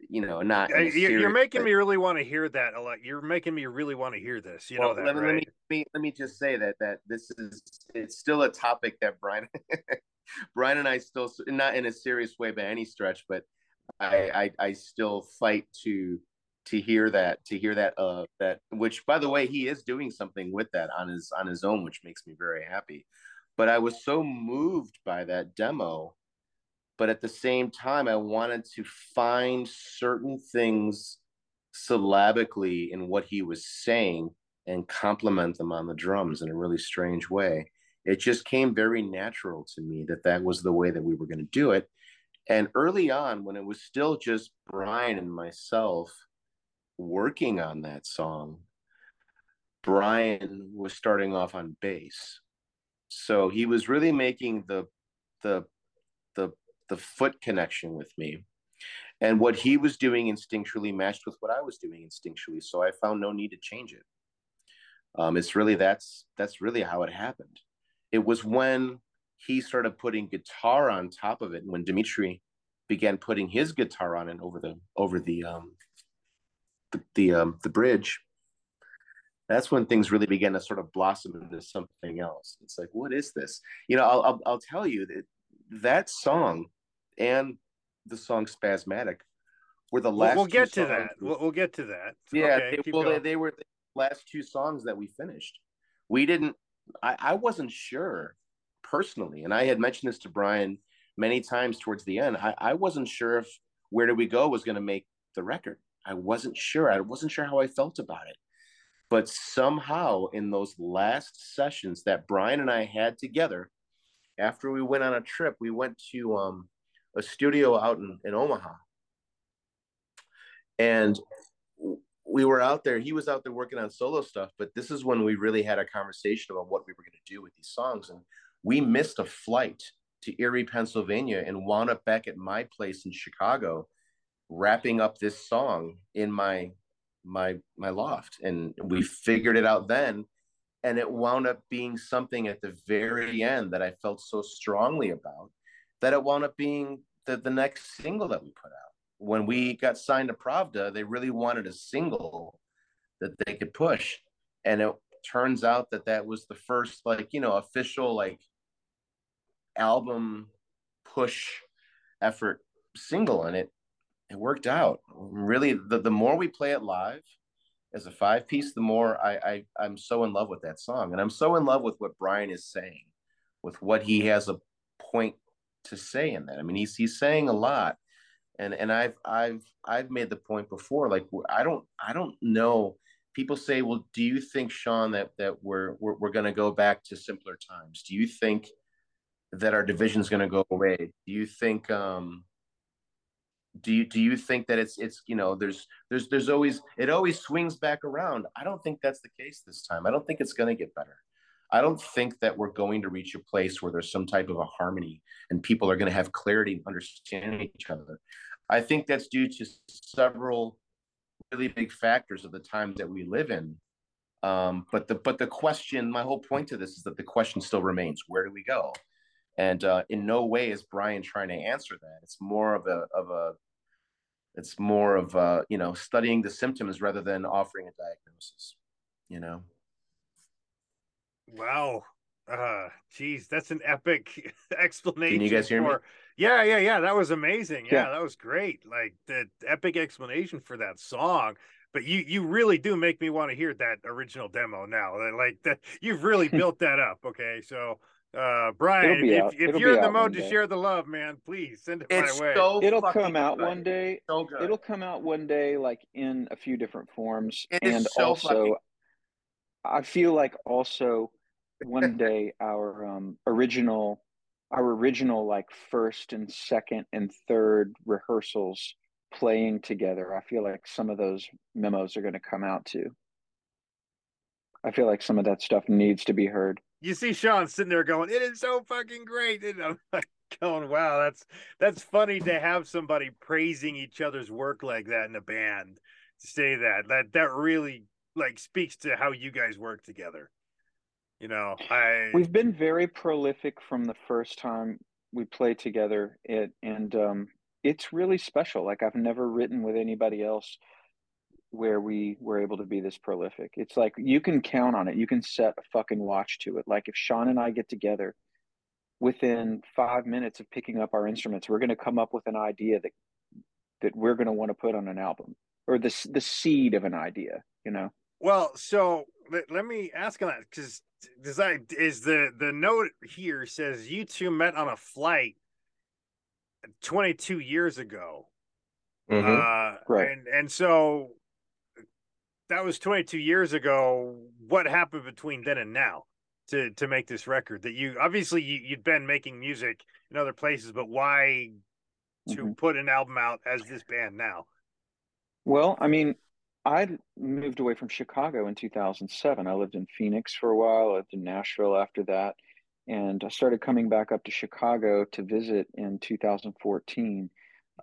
you know, not. You're, serious, you're making but... me really want to hear that. a lot. You're making me really want to hear this. You well, know that, let, right? let, me, let me let me just say that that this is it's still a topic that Brian *laughs* Brian and I still not in a serious way by any stretch, but I, I I still fight to to hear that to hear that uh that which by the way he is doing something with that on his on his own which makes me very happy but i was so moved by that demo but at the same time i wanted to find certain things syllabically in what he was saying and complement them on the drums in a really strange way it just came very natural to me that that was the way that we were going to do it and early on when it was still just brian and myself working on that song, Brian was starting off on bass. So he was really making the the the the foot connection with me. And what he was doing instinctually matched with what I was doing instinctually. So I found no need to change it. Um, it's really that's that's really how it happened. It was when he started putting guitar on top of it, when Dimitri began putting his guitar on it over the over the um, the the, um, the bridge, that's when things really begin to sort of blossom into something else. It's like, what is this? You know, I'll I'll, I'll tell you that that song and the song "Spasmatic" were the last. We'll, we'll get to that. We'll, we'll, get to that. Yeah, okay, they, well, they, they, were the last two songs that we finished. We didn't. I, I wasn't sure personally, and I had mentioned this to Brian many times towards the end. I, I wasn't sure if "Where Do We Go" was going to make the record. I wasn't sure. I wasn't sure how I felt about it. But somehow, in those last sessions that Brian and I had together, after we went on a trip, we went to um, a studio out in, in Omaha. And we were out there. He was out there working on solo stuff, but this is when we really had a conversation about what we were going to do with these songs. And we missed a flight to Erie, Pennsylvania, and wound up back at my place in Chicago wrapping up this song in my my my loft and we mm-hmm. figured it out then and it wound up being something at the very end that I felt so strongly about that it wound up being the, the next single that we put out. When we got signed to Pravda, they really wanted a single that they could push. And it turns out that that was the first, like, you know, official, like, album push effort single. And it it worked out. Really, the, the more we play it live as a five piece, the more I, I I'm so in love with that song, and I'm so in love with what Brian is saying, with what he has a point to say in that. I mean, he's he's saying a lot, and and I've I've I've made the point before. Like I don't I don't know. People say, well, do you think Shawn that that we're we're, we're going to go back to simpler times? Do you think that our division is going to go away? Do you think um do you do you think that it's it's you know there's there's there's always it always swings back around? I don't think that's the case this time. I don't think it's going to get better. I don't think that we're going to reach a place where there's some type of a harmony and people are going to have clarity and understanding each other. I think that's due to several really big factors of the times that we live in. Um, but the but the question my whole point to this is that the question still remains where do we go and uh, in no way is Brian trying to answer that. It's more of a of a it's more of uh, you know studying the symptoms rather than offering a diagnosis. You know. Wow. Uh geez, that's an epic explanation. *laughs* Can you guys hear for... me? Yeah, yeah, yeah. That was amazing. Yeah, yeah, that was great. Like the epic explanation for that song but you you really do make me want to hear that original demo now like that you've really *laughs* built that up okay so uh, Brian, if, if you're in the mode to share the love, man, please send it it's my way. So it'll come out good. one day. So good. It'll come out one day, like in a few different forms, it and so also, fucking... I feel like also one *laughs* day our um, original, our original like first and second and third rehearsals playing together. I feel like some of those memos are going to come out too. I feel like some of that stuff needs to be heard you see Shawn sitting there going, "It is so fucking great," and I'm *laughs* like going, "Wow, that's that's funny to have somebody praising each other's work like that in a band." To say that. That that really like speaks to how you guys work together. You know, I we've been very prolific from the first time we played together. It and um, it's really special. Like I've never written with anybody else where we were able to be this prolific. It's like you can count on it. You can set a fucking watch to it. Like if Shawn and I get together, within five minutes of picking up our instruments, we're going to come up with an idea that that we're going to want to put on an album or the the seed of an idea. You know. Well, so let, let me ask on that because does I is the the note here says you two met on a flight 22 years ago. Mm-hmm. Uh, right. And and so that was 22 years ago. What happened between then and now to to make this record? That you obviously you, you'd been making music in other places, but why to mm-hmm. put an album out as this band now? Well, I mean, I moved away from Chicago in 2007. I lived in Phoenix for a while. I lived in Nashville after that, and I started coming back up to Chicago to visit in 2014,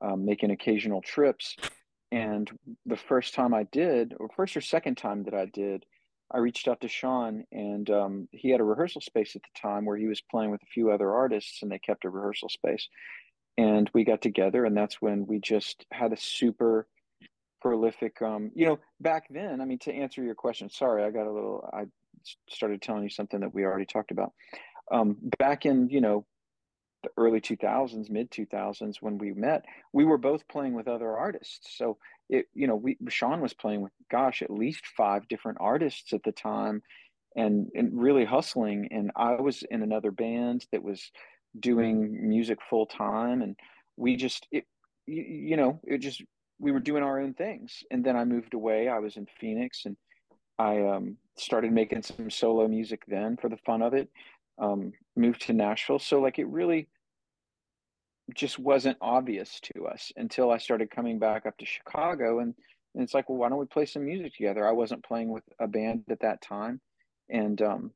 um, making occasional trips. And the first time I did, or first or second time that I did, I reached out to Shawn, and um, he had a rehearsal space at the time where he was playing with a few other artists, and they kept a rehearsal space. And we got together, and that's when we just had a super prolific. Um, you know, back then, I mean, to answer your question, sorry, I got a little. I started telling you something that we already talked about. Um, back in you know the early 2000s, mid 2000s, when we met, we were both playing with other artists. So it, you know, we Shawn was playing with, gosh, at least five different artists at the time, and and really hustling. And I was in another band that was doing music full time, and we just, it, you, you know, it just we were doing our own things. And then I moved away. I was in Phoenix, and I um, started making some solo music then for the fun of it um, moved to Nashville. So like it really just wasn't obvious to us until I started coming back up to Chicago and, and it's like, well, why don't we play some music together? I wasn't playing with a band at that time. And um,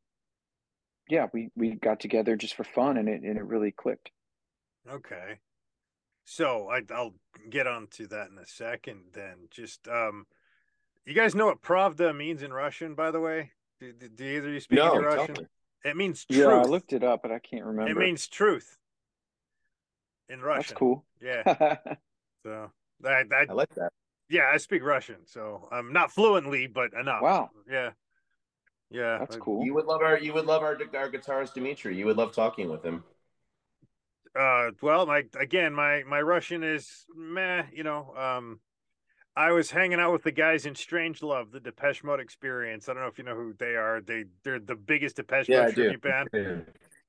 yeah, we, we got together just for fun and it, and it really clicked. Okay. So I, I'll get on to that in a second then. Just, um, you guys know what Pravda means in Russian, by the way? Do, do either of you speak no, Russian? It means truth. Yeah, I looked it up, but I can't remember. It means truth in Russian. That's cool. Yeah. *laughs* so I, I, I like that. Yeah, I speak Russian, so I'm um, not fluently, but enough. Wow. Yeah. Yeah. That's cool. You would love our you would love our our guitarist Dimitri. You would love talking with him. Uh well, my again, my my Russian is meh, you know, um I was hanging out with the guys in Strangelove, the Depeche Mode Experience. I don't know if you know who they are. They they're the biggest Depeche yeah, Mode tribute band. Yeah.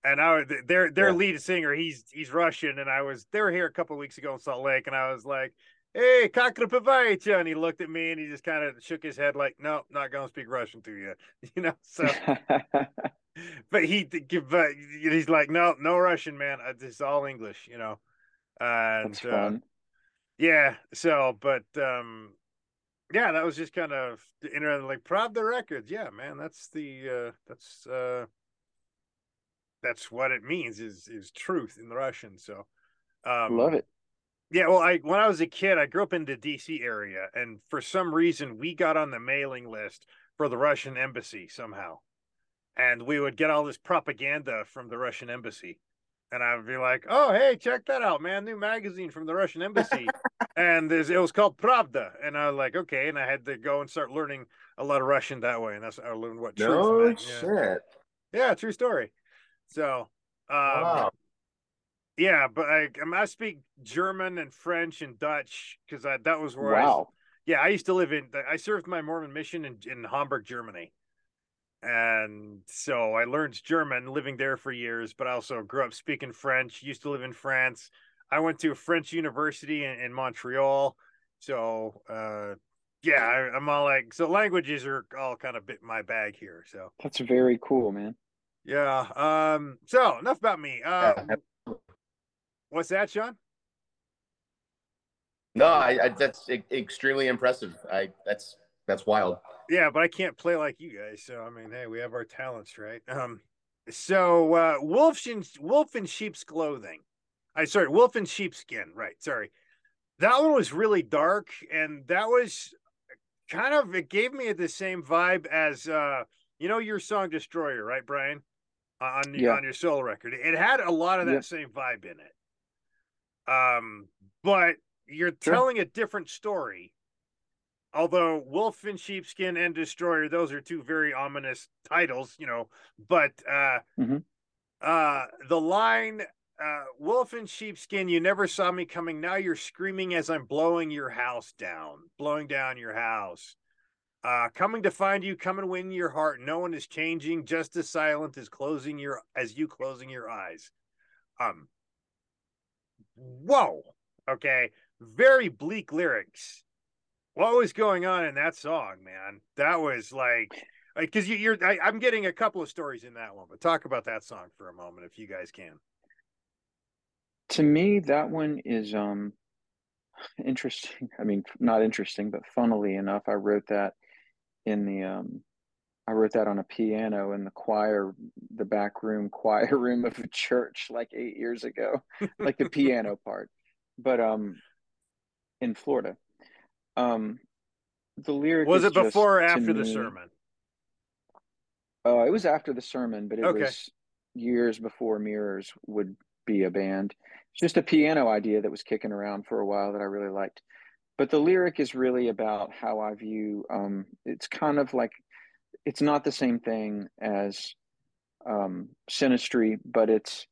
And I their their yeah. lead singer, he's he's Russian, and I was they were here a couple weeks ago in Salt Lake, and I was like, "Hey, Kakrapavaicha," and he looked at me and he just kind of shook his head like, "No, not gonna speak Russian to you," *laughs* you know. So, *laughs* but he but he's like, "No, no Russian, man. It's all English," you know. And That's uh, fun. Uh, yeah so but um yeah that was just kind of interesting like prob the records yeah man that's the uh that's uh that's what it means is is truth in the russian so um love it. yeah well i when i was a kid i grew up in the dc area and for some reason we got on the mailing list for the russian embassy somehow and we would get all this propaganda from the russian embassy and I would be like, "Oh, hey, check that out, man! New magazine from the Russian embassy." *laughs* and it was called Pravda, and I was like, "Okay," and I had to go and start learning a lot of Russian that way, and that's how I learned what no truth shit. Yeah. yeah, true story. So, um, wow. Yeah, but I, I speak German and French and Dutch because that was where wow. I. Yeah, I used to live in. I served my Mormon mission in, in Hamburg, Germany and so I learned German living there for years, but I also grew up speaking French. Used to live in France. I went to a French university in, in Montreal. So uh, yeah, I, am all like, so languages are all kind of bit my bag here. So that's very cool, man. Yeah. Um. So enough about me. Um, what's that, Shawn? No, I, I that's extremely impressive. I that's that's wild. Yeah, but I can't play like you guys. So I mean, hey, we have our talents, right? Um, so uh, wolf in wolf in sheep's clothing. I sorry, wolf in sheepskin. Right. Sorry, that one was really dark, and that was kind of it gave me the same vibe as uh you know your song Destroyer, right, Brian? On Yeah. on your solo record. It had a lot of that Yeah. same vibe in it. Um, but you're Sure. telling a different story. Although Wolf in Sheepskin and Destroyer, those are two very ominous titles, you know. But uh, Mhm. uh, the line uh, Wolf in Sheepskin, you never saw me coming. Now you're screaming as I'm blowing your house down, blowing down your house. Uh, coming to find you, come and win your heart. No one is changing, just as silent as closing your as you closing your eyes. Um, whoa, okay, very bleak lyrics. What was going on in that song, man? That was like, because you, you're, I, I'm getting a couple of stories in that one, but talk about that song for a moment if you guys can. To me, that one is um *sighs* interesting. I mean, not interesting, but funnily enough, I wrote that in the um I wrote that on a piano in the choir, the back room choir *laughs* room of a church like eight years ago, like the piano *laughs* part. But um in Florida. Um the lyric Was it before or after the me- sermon? Uh, it was after the sermon, but it Okay. was years before MIIRRORS would be a band. It's just a piano idea that was kicking around for a while that I really liked. But the lyric is really about how I view. Um, it's kind of like it's not the same thing as um, Sinistry, but it's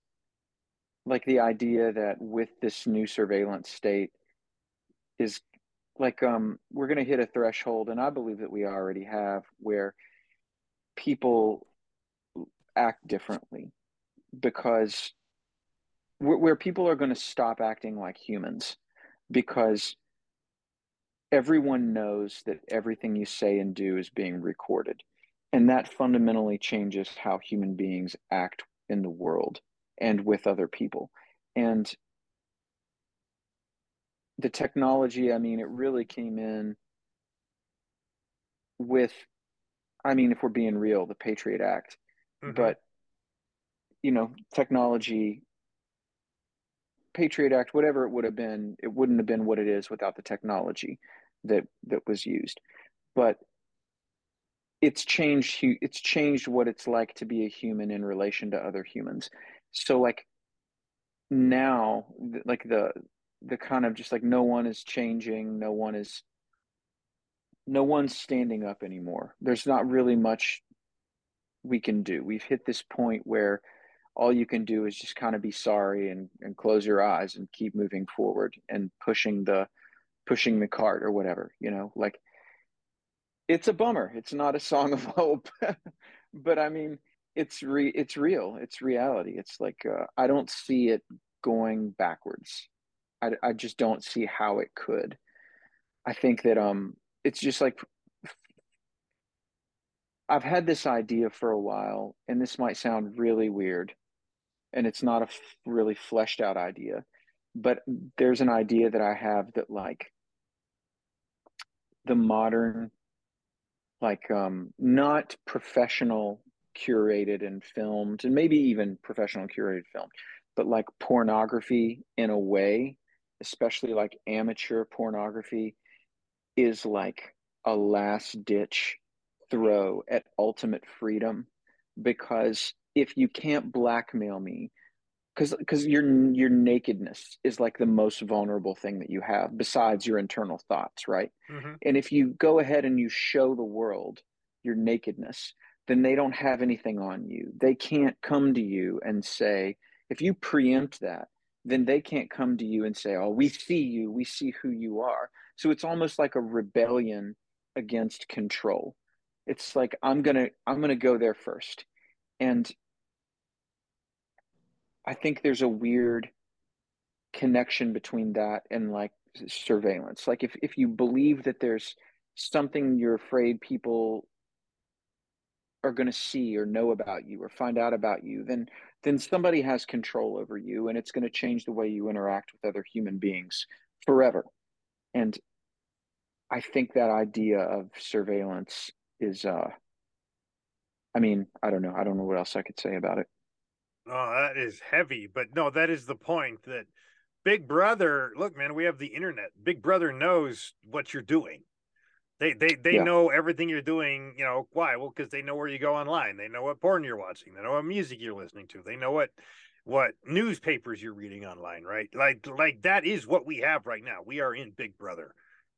like the idea that with this new surveillance state is like um, we're going to hit a threshold, and I believe that we already have, where people act differently because where, where people are going to stop acting like humans because everyone knows that everything you say and do is being recorded and that fundamentally changes how human beings act in the world and with other people. And the technology i mean it really came in with i mean if we're being real the patriot act. Mhm. but you know technology patriot act whatever it would have been it wouldn't have been what it is without the technology that that was used. But it's changed it's changed what it's like to be a human in relation to other humans. So like now like the the kind of just like no one is changing no one is no one's standing up anymore. There's not really much we can do. We've hit this point where all you can do is just kind of be sorry and, and close your eyes and keep moving forward and pushing the pushing the cart or whatever you know? Like it's a bummer. It's not a song of *laughs* hope. But i mean it's re it's real. It's reality. It's like uh, i don't see it going backwards I, I just don't see how it could. I think that um it's just like i've had this idea for a while and this might sound really weird and it's not a f- really fleshed out idea but there's an idea that i have that like the modern like um not professional curated and filmed and maybe even professional curated film but like pornography in a way especially like amateur pornography is like a last ditch throw at ultimate freedom because if you can't blackmail me because because your your nakedness is like the most vulnerable thing that you have besides your internal thoughts right Mhm. and if you go ahead and you show the world your nakedness then they don't have anything on you they can't come to you and say if you preempt that then they can't come to you and say oh we see you. We see who you are. So it's almost like a rebellion against control. It's like i'm gonna i'm gonna go there first. And I think there's a weird connection between that and like surveillance. Like if if you believe that there's something you're afraid people are going to see or know about you or find out about you, then then somebody has control over you and it's going to change the way you interact with other human beings forever. And I think that idea of surveillance is uh I mean, I don't know. I don't know what else I could say about it. Oh, that is heavy, but no, that is the point that Big Brother, look, man, we have the internet. Big Brother knows what you're doing. They they they Yeah. know everything you're doing. You know why? Well, because they know where you go online. They know what porn you're watching. They know what music you're listening to. They know what what newspapers you're reading online. Right? Like like that is what we have right now. We are in Big Brother.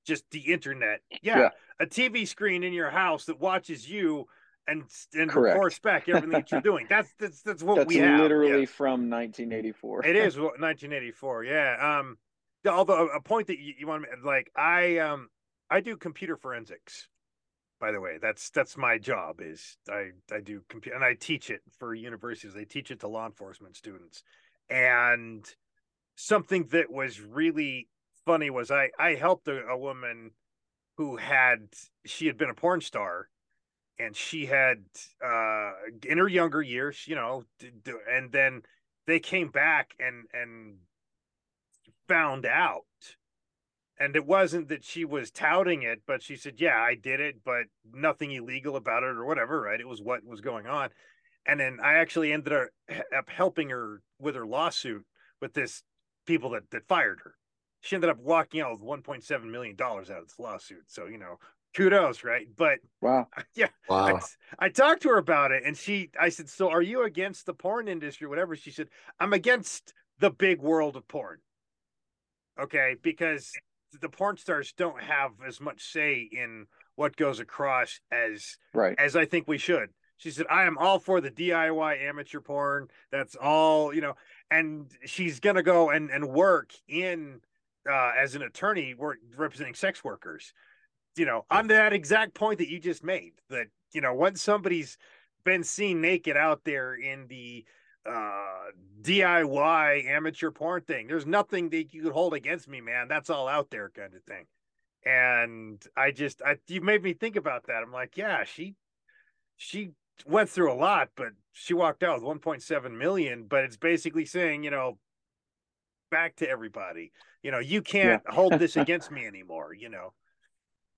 Just the internet. Yeah, Yeah. a TV screen in your house that watches you and and Correct. reports back everything that you're *laughs* doing. That's that's that's what That's we have. literally Yeah. from 1984. It is *laughs* 1984. Yeah. Um. Although a point that you, you want to like, I um, I do computer forensics. By the way, that's that's my job. Is I I do computer and I teach it for universities. I teach it to law enforcement students. And something that was really funny was I I helped a, a woman who had she had been a porn star and she had uh in her younger years you know and then they came back and and found out and it wasn't that she was touting it but she said yeah i did it but nothing illegal about it or whatever right it was what was going on and then i actually ended up up helping her with her lawsuit with this people that that fired her she ended up walking out with 1.7 million dollars out of this lawsuit so you know kudos right but Wow. *laughs* yeah Wow. I, I talked to her about it and she I said, So are you against the porn industry, whatever? She said, I'm against the big world of porn. Okay, because the porn stars don't have as much say in what goes across as Right. as I think we should. She said, I am all for the DIY amateur porn. That's all, you know, and she's gonna go and, and work in uh as an attorney work representing sex workers you know, on that exact point that you just made, that you know, once somebody's been seen naked out there in the uh DIY amateur porn thing, there's nothing that you could hold against me, man. That's all out there, kind of thing. And I just, I you made me think about that. I'm like, yeah, she, she went through a lot, but she walked out with 1.7 million. But it's basically saying, you know, back to everybody, you know, you can't hold this *laughs* against me anymore. You know.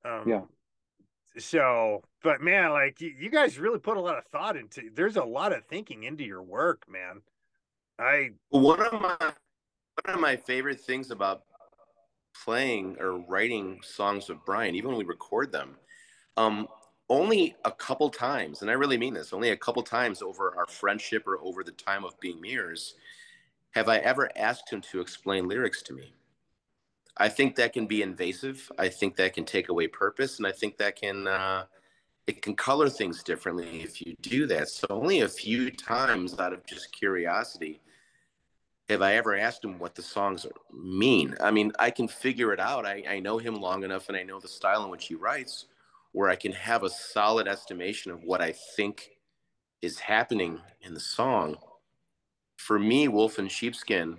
Um, Yeah. So, but man, like you, you guys really put a lot of thought into. There's a lot of thinking into your work, man. I One of my one of my favorite things about playing or writing songs with Brian, even when we record them, um, only a couple times, and I really mean this, only a couple times over our friendship or over the time of being MIIRRORS, have I ever asked him to explain lyrics to me. I think that can be invasive. I think that can take away purpose, and I think that can uh, it can color things differently if you do that. So only a few times out of just curiosity have I ever asked him what the songs mean. I mean, I can figure it out. I, I know him long enough, and I know the style in which he writes, where I can have a solid estimation of what I think is happening in the song. For me, Wolf and Sheepskin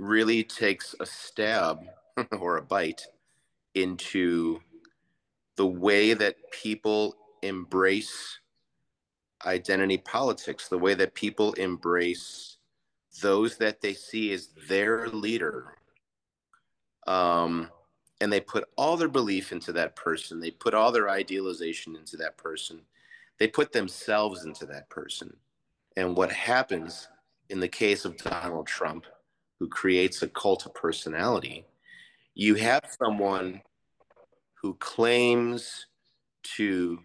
really takes a stab *laughs* or a bite into the way that people embrace identity politics, the way that people embrace those that they see as their leader. Um, and they put all their belief into that person, they put all their idealization into that person, they put themselves into that person. And what happens in the case of Donald Trump, who creates a cult of personality, you have someone who claims to,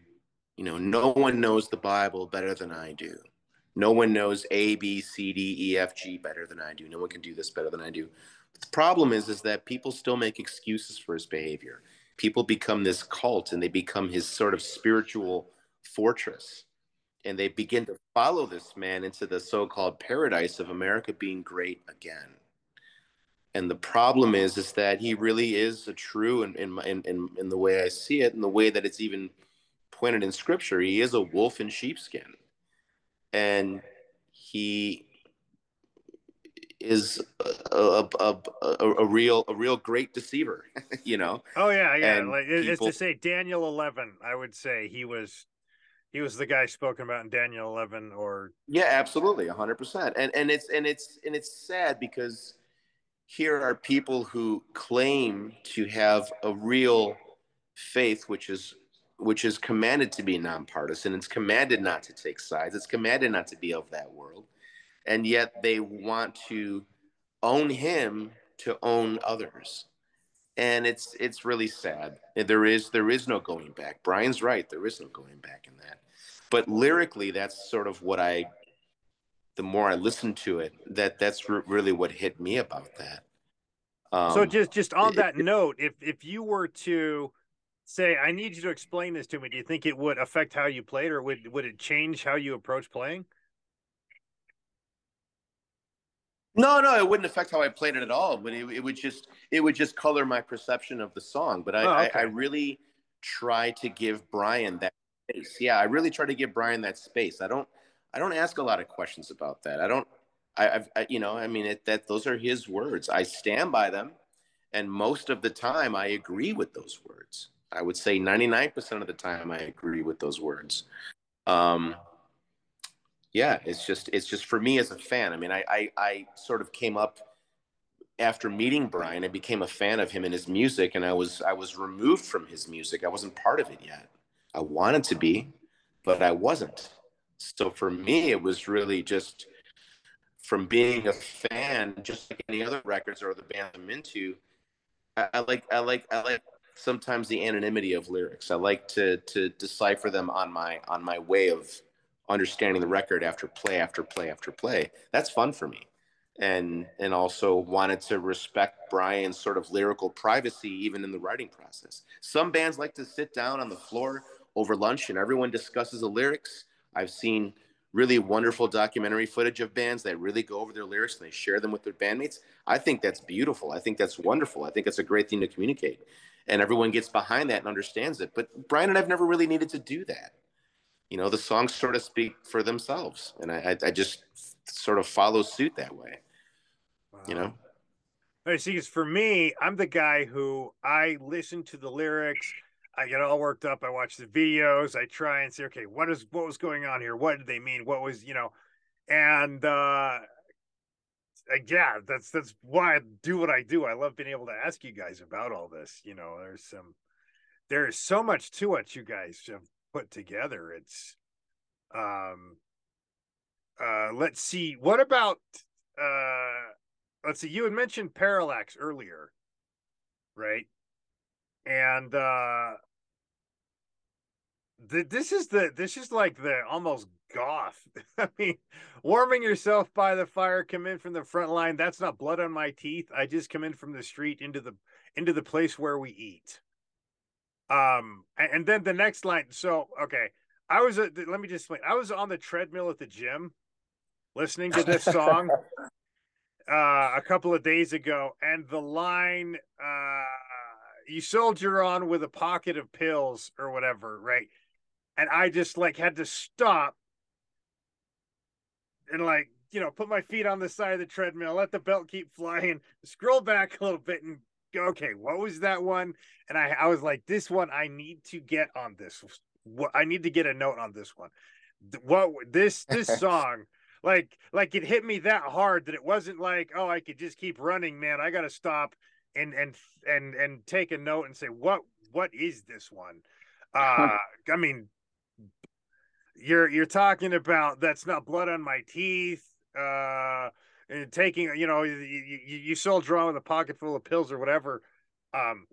you know, no one knows the Bible better than I do. No one knows A, B, C, D, E, F, G better than I do. No one can do this better than I do. But the problem is, is that people still make excuses for his behavior. People become this cult and they become his sort of spiritual fortress. And they begin to follow this man into the so called paradise of America being great again and the problem is is that he really is a true in in, in in the way I see it, and the way that it's even pointed in scripture. He is a wolf in sheepskin, and he is a, a, a, a, real a real great deceiver. *laughs* you know, oh yeah yeah And like it's people- to say Daniel eleven. I would say he was he was the guy spoken about in Daniel eleven or Yeah, absolutely, hundred percent. And and it's and it's and it's sad because here are people who claim to have a real faith, which is which is commanded to be nonpartisan. It's commanded not to take sides. It's commanded not to be of that world, and yet they want to own him to own others. and it's it's really sad. There is there is no going back. Brian's right. There is no going back in that. But lyrically, that's sort of what I. The more I listen to it, that that's re- really what hit me about that. Um, so just just on that it, note, if if you were to say, I need you to explain this to me, do you think it would affect how you played, or would would it change how you approach playing? No, no, it wouldn't affect how I played it at all. But it, it would just it would just color my perception of the song. But I, oh, okay. I, I really try to give Brian that space. Yeah, I really try to give Brian that space. I don't I don't ask a lot of questions about that. I don't I, I've I, you know I mean it, that those are his words. I stand by them, and most of the time I agree with those words. I would say 99% of the time I agree with those words. Um, yeah, it's just it's just for me as a fan. I mean, I, I, I sort of came up after meeting Brian. I became a fan of him and his music, and I was I was removed from his music. I wasn't part of it yet. I wanted to be, but I wasn't. So for me, it was really just from being a fan, just like any other records or the band I'm into. I, I like I like I like sometimes the anonymity of lyrics. I like to to decipher them on my on my way of understanding the record after play after play after play. That's fun for me. And and also wanted to respect Brian's sort of lyrical privacy even in the writing process. Some bands like to sit down on the floor over lunch and everyone discusses the lyrics. I've seen really wonderful documentary footage of bands that really go over their lyrics and they share them with their bandmates. I think that's beautiful. I think that's wonderful. I think it's a great thing to communicate. And everyone gets behind that and understands it. But Brian and I've never really needed to do that you know the songs sort of speak for themselves and i i, just sort of follow suit that way wow. you know I see because for me i'm the guy who i listen to the lyrics i get all worked up i watch the videos i try and say okay what is what was going on here what did they mean what was you know and uh yeah that's that's why i do what i do i love being able to ask you guys about all this you know there's some there's so much to what you guys have put together. It's um uh let's see. What about uh let's see, you had mentioned parallax earlier, right? And uh this is the this is like the almost goth. *laughs* I mean, warming yourself by the fire, come in from the front line. That's not blood on my teeth. I just come in from the street into the into the place where we eat. Um, and then the next line. So, okay, I was, uh, let me just explain. I was on the treadmill at the gym listening to this song *laughs* uh, a couple of days ago, and the line, uh, you soldier on with a pocket of pills or whatever, right? And I just like had to stop and like, you know, put my feet on the side of the treadmill, let the belt keep flying, scroll back a little bit and go, okay, what was that one? And I, I was like, this one, I need to get on this. What I need to get a note on this one. What this this *laughs* song, like like it hit me that hard that it wasn't like, oh, I could just keep running, man. I got to stop and and and and take a note and say, what what is this one? *laughs* Uh, I mean, you're you're talking about that's not blood on my teeth. Uh, and taking you know you, you, you soldier on with a pocket full of pills or whatever. Um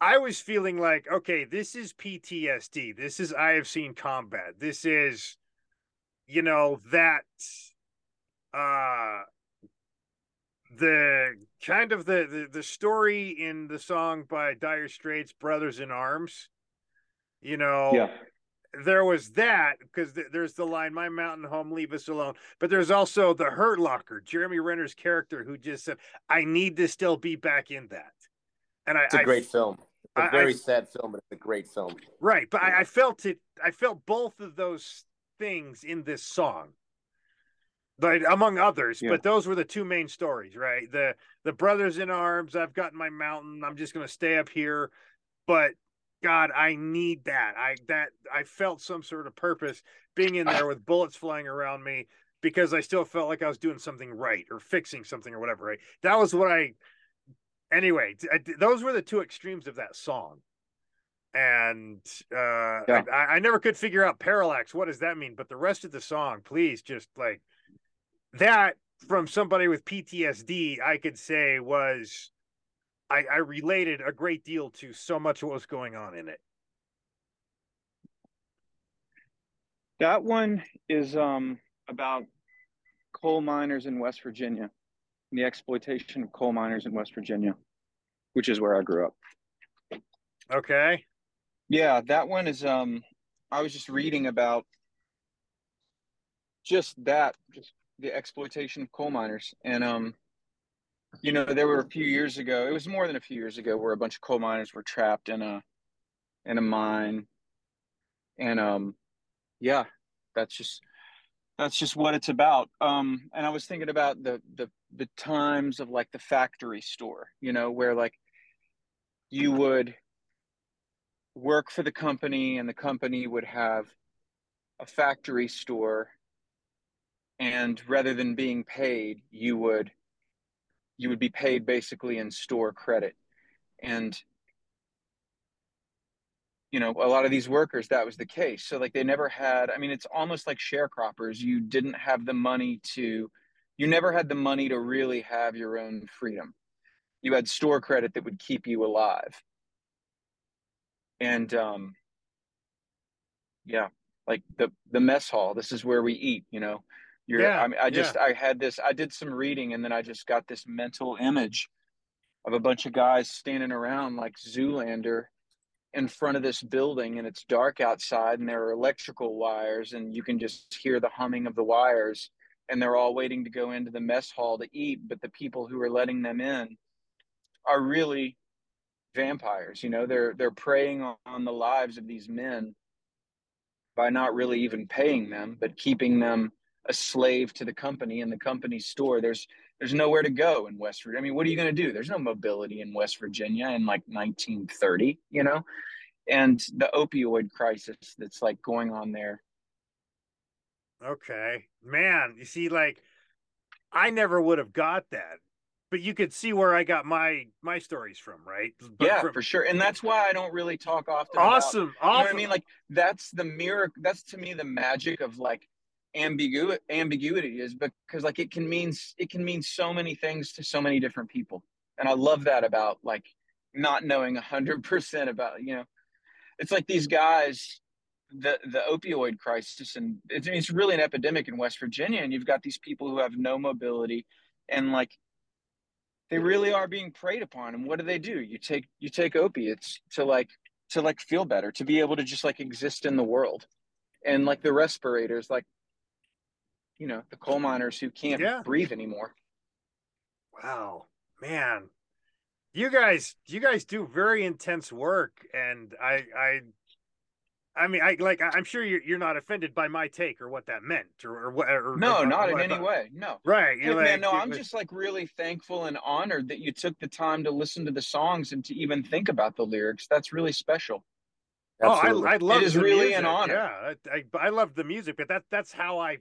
i was feeling like okay this is ptsd this is i have seen combat. This is you know that uh the kind of the, the the story in the song by dire straits brothers in arms you know yeah there was that because th- there's the line "My mountain home, leave us alone," but there's also the Hurt Locker, Jeremy Renner's character, who just said, "I need to still be back in that." And I, it's a I, great film. It's a very I, sad film, but it's a great film. Right, but I, I felt it. I felt both of those things in this song but among others yeah. but those were the two main stories right the the brothers in arms i've got my mountain i'm just going to stay up here but God, I need that. I that I felt some sort of purpose being in there with bullets flying around me because I still felt like I was doing something right or fixing something or whatever. Right? That was what I. Anyway, I, those were the two extremes of that song, and uh, yeah. I, I never could figure out parallax. What does that mean? But the rest of the song, please, just like that from somebody with PTSD, I could say was I, I related a great deal to so much what was going on in it. That one is um, about coal miners in West Virginia, and the exploitation of coal miners in West Virginia, which is where I grew up. Okay. Yeah, that one is um I was just reading about just that, just the exploitation of coal miners. And um you know, there were a few years ago, it was more than a few years ago where a bunch of coal miners were trapped in a in a mine. And um yeah, that's just that's just what it's about. Um and I was thinking about the the the times of like the factory store, you know, where like you would work for the company and the company would have a factory store and rather than being paid you would you would be paid basically in store credit. And you know a lot of these workers that was the case. So like they never had i mean it's almost like sharecroppers. You didn't have the money to you never had the money to really have your own freedom. You had store credit that would keep you alive. And um yeah like the the mess hall this is where we eat you know you're Yeah, i mean i just yeah. i had this i did some reading and then i just got this mental image of a bunch of guys standing around like zoolander in front of this building and it's dark outside and there are electrical wires and you can just hear the humming of the wires and they're all waiting to go into the mess hall to eat but the people who are letting them in are really vampires you know they're they're preying on the lives of these men by not really even paying them but keeping them a slave to the company and the company store there's there's nowhere to go in west virginia i mean what are you going to do there's no mobility in west virginia in like 1930 you know and the opioid crisis that's like going on there Okay. Man, you see, like I never would have got that. But you could see where I got my my stories from, right? But yeah from- for sure and that's why i don't really talk often about- awesome. you know awesome. i mean like that's the miracle that's to me the magic of like ambiguity ambiguity is because like it can mean it can mean so many things to so many different people. And i love that about like not knowing 100% about you know it's like these guys the the opioid crisis and it's, it's really an epidemic in west virginia and you've got these people who have no mobility and like they really are being preyed upon. And what do they do? You take you take opiates to like to like feel better to be able to just like exist in the world. And like the respirators like you know the coal miners who can't Yeah. breathe anymore Wow, man, you guys, you guys do very intense work, and I, I, I mean, I like, I'm sure you're you're not offended by my take or what that meant, or, or what? Or, no or not in what- any way no Right, Hey, you're man like, no i'm just like really thankful and honored that you took the time to listen to the songs and to even think about the lyrics that's really special Oh, I, I love It is the really music. an honor. Yeah, I, I, I love the music, but that that's how I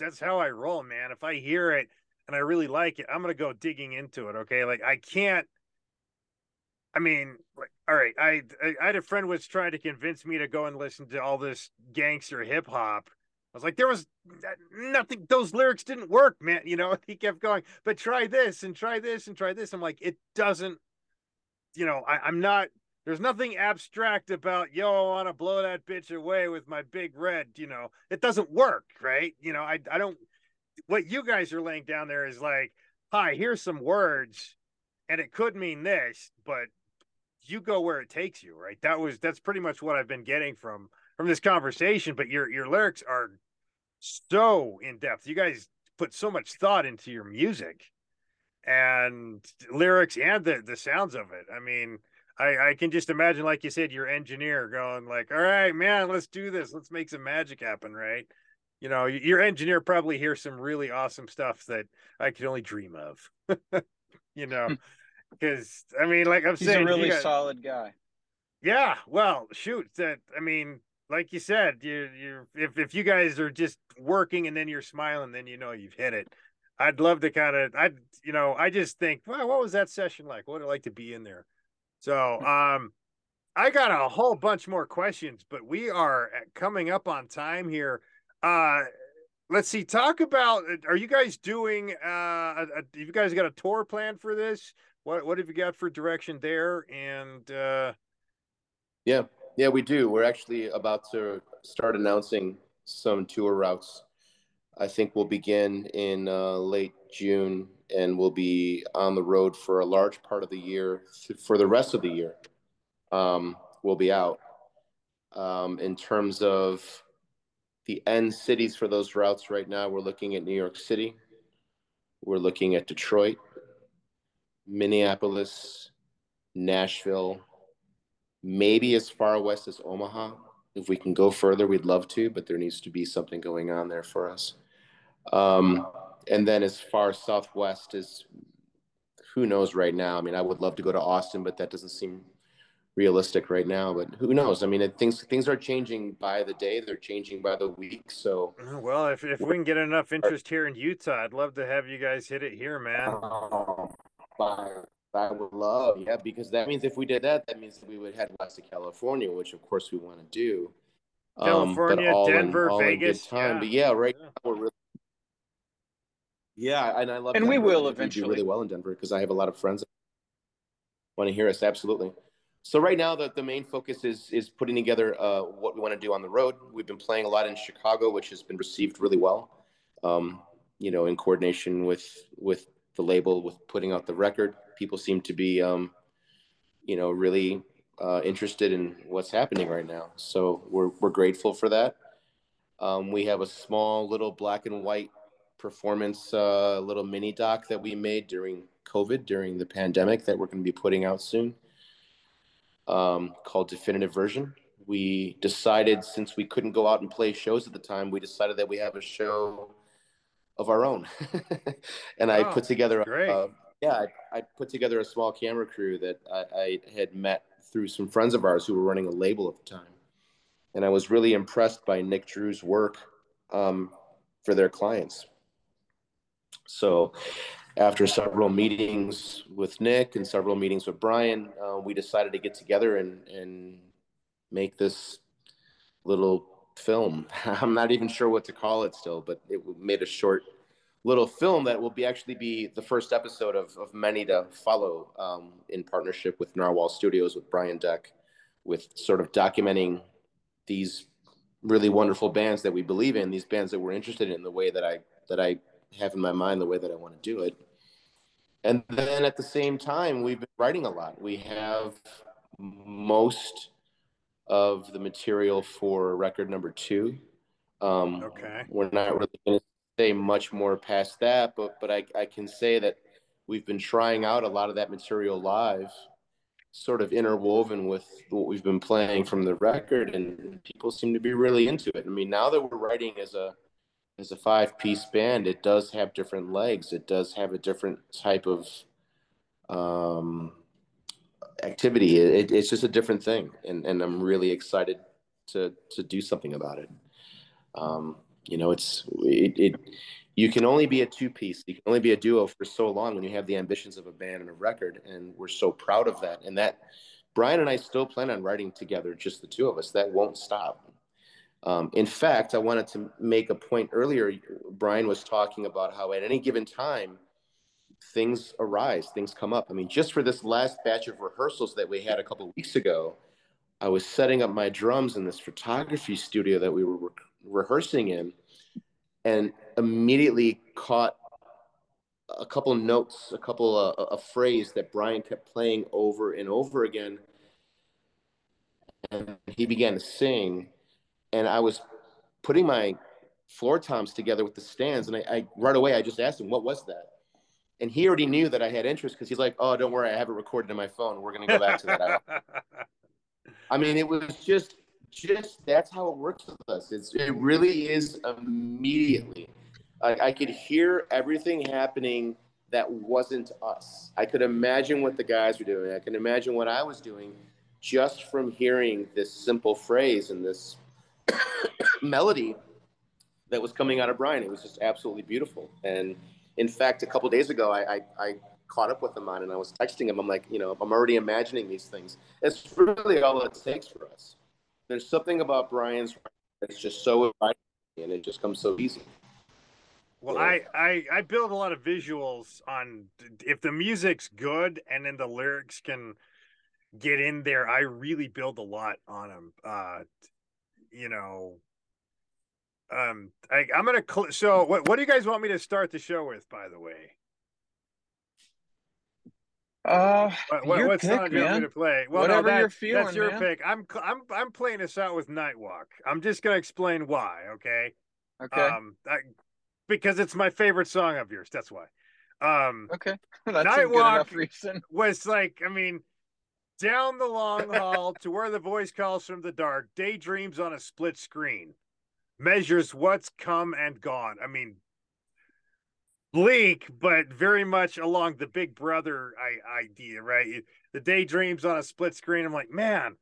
that's how I roll, man. If I hear it and I really like it, I'm gonna go digging into it. Okay, like I can't. I mean, like, all right, I I, I had a friend was trying to convince me to go and listen to all this gangster hip hop. I was like, there was nothing; those lyrics didn't work, man. You know, *laughs* he kept going, but try this and try this and try this. I'm like, it doesn't. You know, I, I'm not there's nothing abstract about yo i want to blow that bitch away with my big red you know? It doesn't work right? You know i i don't what you guys are laying down there is like hi here's some words and it could mean this but you go where it takes you right? That was that's pretty much what i've been getting from from this conversation but your your lyrics are so in depth. You guys put so much thought into your music and lyrics and the the sounds of it. I mean I, I can just imagine, like you said, your engineer going like, "All right, man, let's do this. Let's make some magic happen." Right? You know, your engineer probably hears some really awesome stuff that I could only dream of. *laughs* you know, hmm. because I mean, like I'm he's saying, a really got- solid guy yeah, well, shoot, that I mean, like you said, you you if if you guys are just working and then you're smiling, then you know you've hit it. I'd love to kind of I'd you know, I just think, wow, what was that session like? What would it like to be in there? So um I got a whole bunch more questions, but we are coming up on time here. Uh let's see, talk about are you guys doing uh a, a, you guys got a tour plan for this? what what have you got for direction there? And uh... yeah, yeah, we do. We're actually about to start announcing some tour routes. I think we'll begin in uh, late June and we'll be on the road for a large part of the year. For the rest of the year, um, we'll be out. Um, in terms of the end cities for those routes right now, we're looking at New York City, we're looking at Detroit, Minneapolis, Nashville, maybe as far west as Omaha. If we can go further, we'd love to, but there needs to be something going on there for us. Um, and then as far southwest as who knows right now. I mean, I would love to go to Austin, but that doesn't seem realistic right now. But who knows? I mean, it, things things are changing by the day. They're changing by the week. So well, if if we can get enough interest here in Utah, I'd love to have you guys hit it here, man. Oh, I would love, yeah, because that means if we did that, that means we would head west to California, which of course we want to do. California, um, Denver, in, Vegas, time. Yeah. But yeah, right yeah. now we're really yeah, and I love. And Denver. we will eventually we do really well in Denver because I have a lot of friends that want to hear us. Absolutely. So right now, the, the main focus is is putting together uh, what we want to do on the road. We've been playing a lot in Chicago, which has been received really well. Um, you know, in coordination with with the label, with putting out the record, people seem to be, um, you know, really uh, interested in what's happening right now. So we're we're grateful for that. Um, we have a small little black and white performance uh, little mini doc that we made during COVID, during the pandemic, that we're going to be putting out soon, um, called Definitive Version. We decided, since we couldn't go out and play shows at the time, we decided that we have a show of our own. *laughs* and I put together, a, yeah, I, I, put together a small camera crew that I, I had met through some friends of ours who were running a label at the time. And I was really impressed by Nick Drew's work um, for their clients. So after several meetings with Nick and several meetings with Brian, uh, we decided to get together and, and make this little film. *laughs* I'm not even sure what to call it still, but it made a short little film that will be actually be the first episode of, of many to follow um, in partnership with Narwhal Studios with Brian Deck, with sort of documenting these really wonderful bands that we believe in, these bands that we're interested in, the way that I that I have in my mind the way that I want to do it. And then at the same time, we've been writing a lot. We have most of the material for record number two. Um, okay. We're not really going to say much more past that, but but I, I can say that we've been trying out a lot of that material live, sort of interwoven with what we've been playing from the record, and people seem to be really into it. I mean, now that we're writing as a as a five piece band, it does have different legs. It does have a different type of um, activity. It, it's just a different thing, and, and I'm really excited to to do something about it. Um, you know, it's it, it. You can only be a two piece. You can only be a duo for so long when you have the ambitions of a band and a record, and we're so proud of that. And that Brian and I still plan on writing together, just the two of us. That won't stop. Um, in fact, I wanted to make a point earlier. Brian was talking about how at any given time, things arise, things come up. I mean, just for this last batch of rehearsals that we had a couple weeks ago, I was setting up my drums in this photography studio that we were re- rehearsing in, and immediately caught a couple notes, a couple uh, a phrase that Brian kept playing over and over again, and he began to sing and I was putting my floor toms together with the stands, and I, I right away I just asked him what was that, and he already knew that I had interest because he's like, "Oh, don't worry, I have it recorded in my phone. We're gonna go back to that." I mean, it was just just that's how it works with us. It's it really is immediately. I, I could hear everything happening that wasn't us. I could imagine what the guys were doing. I can imagine what I was doing just from hearing this simple phrase and this melody that was coming out of Brian. It was just absolutely beautiful. And in fact, a couple days ago, I, I, I, caught up with him on and I was texting him. I'm like, you know, I'm already imagining these things. It's really all it takes for us. There's something about Brian's that's just so inviting and it just comes so easy. Well, I, I I build a lot of visuals on if the music's good and then the lyrics can get in there. I really build a lot on them. Uh, you know, um, I, I'm gonna. Cl- so, what what do you guys want me to start the show with? By the way, uh, what, what, your what pick, song do you want me man. to play? Well, Whatever no, that, you're feeling, that's your man. pick. I'm I'm I'm playing this out with Nightwalk. I'm just gonna explain why. Okay. Okay. Um, I, because it's my favorite song of yours. That's why. Um, okay. *laughs* That's a good Nightwalk- enough reason. was like, I mean, down the long *laughs* hall to where the voice calls from the dark, daydreams on a split screen, measures what's come and gone. I mean, bleak, but very much along the Big Brother I- idea, right? The daydreams on a split screen. I'm like, man.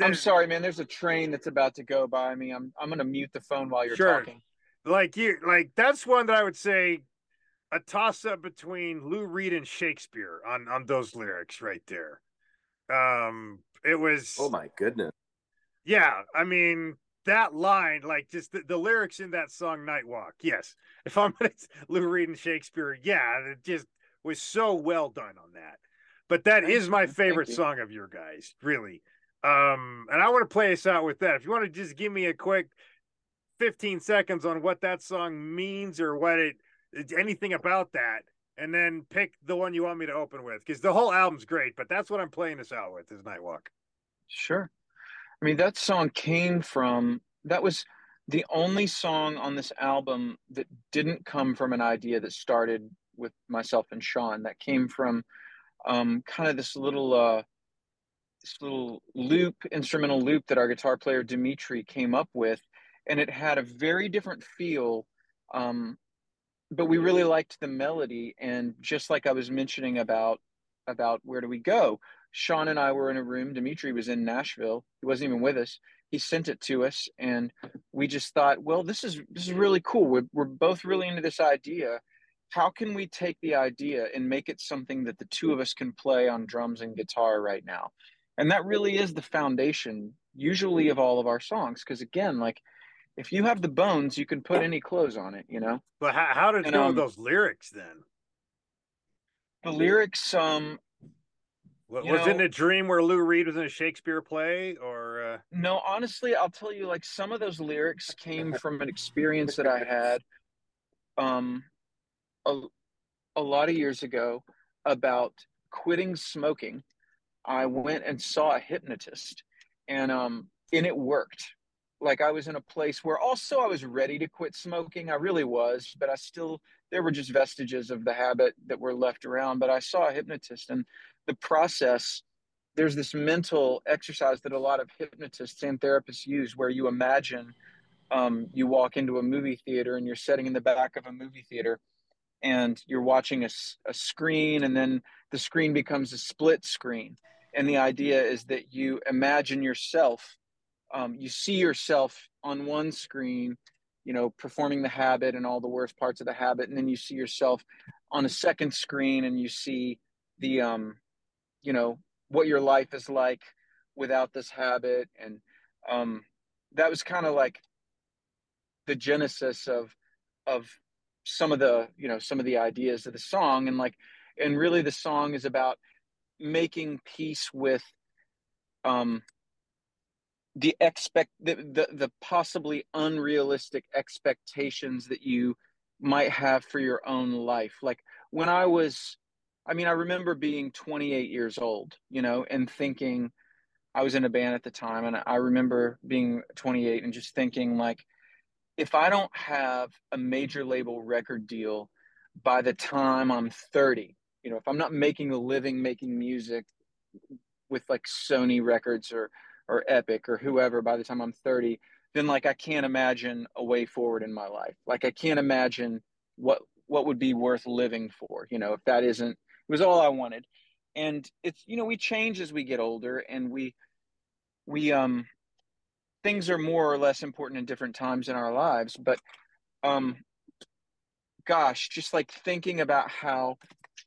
I'm sorry, man. There's a train that's about to go by me. I'm I'm gonna mute the phone while you're Sure. talking. Like you, like that's one that I would say a toss up between Lou Reed and Shakespeare on on those lyrics right there. Um, it was Oh my goodness. Yeah, I mean that line, like just the, the lyrics in that song "Nightwalk." Yes, if I'm *laughs* gonna Lou Reed and Shakespeare, yeah, it just was so well done on that. But that is Thank my you, thank favorite you. song of your guys, really. Um, and I want to play us out with that. If you want to just give me a quick 15 seconds on what that song means or what it anything about that, and then pick the one you want me to open with, because the whole album's great, but that's what I'm playing this out with is "Nightwalk." Sure. I mean, that song came from, that was the only song on this album that didn't come from an idea that started with myself and Shawn. That came from um, kind of this little, uh, this little loop, instrumental loop that our guitar player Dimitri came up with. And it had a very different feel. Um, but we really liked the melody. And just like I was mentioning about, about where do we go? Shawn and I were in a room. Dimitri was in Nashville. He wasn't even with us. He sent it to us, and we just thought, well, this is this is really cool. We're we're both really into this idea. How can we take the idea and make it something that the two of us can play on drums and guitar right now? And that really is the foundation, usually, of all of our songs. Because again, like if you have the bones, you can put any clothes on it. You know, But how, how did it And, go um, those lyrics then? the lyrics. Um, Wa- You was it in a dream where Lou Reed was in a Shakespeare play, or uh, No, honestly, I'll tell you, like some of those lyrics came from an experience that I had um a, a lot of years ago about quitting smoking. I went and saw a hypnotist and um and it worked. Like I was in a place where also I was ready to quit smoking. I really was, but I still there were just vestiges of the habit that were left around, but I saw a hypnotist and the process there's this mental exercise that a lot of hypnotists and therapists use where you imagine um, you walk into a movie theater and you're sitting in the back of a movie theater and you're watching a, a screen and then the screen becomes a split screen and the idea is that you imagine yourself um, you see yourself on one screen you know performing the habit and all the worst parts of the habit and then you see yourself on a second screen and you see the um, you know what your life is like without this habit. And um, that was kind of like the genesis of of some of the you know some of the ideas of the song. And like and really the song is about making peace with um the expect the, the the possibly unrealistic expectations that you might have for your own life. Like when i was i mean i remember being 28 years old you know and thinking i was in a band at the time and i remember being 28 and just thinking like if i don't have a major label record deal by the time i'm 30 you know if i'm not making a living making music with like sony records or or epic or whoever by the time i'm 30 then like i can't imagine a way forward in my life. Like i can't imagine what what would be worth living for you know if that isn't it was all i wanted. And it's you know we change as we get older and we we um things are more or less important in different times in our lives but um gosh just like thinking about how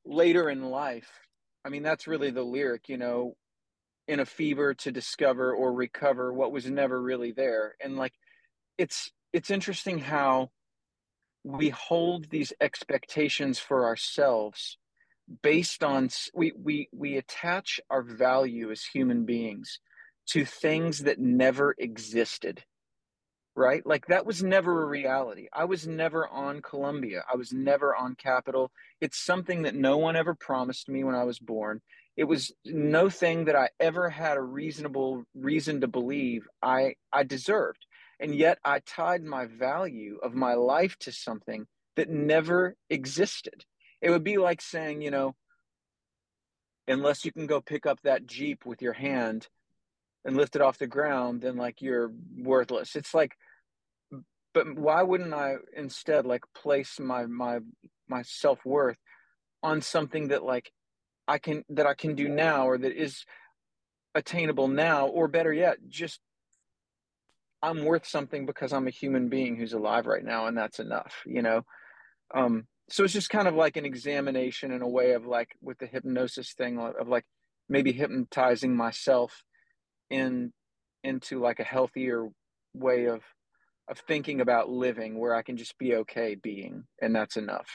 later in life i mean that's really the lyric you know in a fever to discover or recover what was never really there. And like it's it's interesting how we hold these expectations for ourselves based on we we we attach our value as human beings to things that never existed right? Like that was never a reality. I was never on columbia. I was never on capitol. It's something that no one ever promised me when i was born it was no thing that i ever had a reasonable reason to believe i i deserved and yet i tied my value of my life to something that never existed it would be like saying, you know, unless you can go pick up that Jeep with your hand and lift it off the ground, then like you're worthless. It's like, but why wouldn't I instead like place my my my self worth on something that like I can that I can do now or that is attainable now, or better yet, just I'm worth something because I'm a human being who's alive right now, and that's enough, you know. Um, so it's just kind of like an examination in a way of like with the hypnosis thing of like maybe hypnotizing myself in into like a healthier way of of thinking about living where I can just be okay being and that's enough.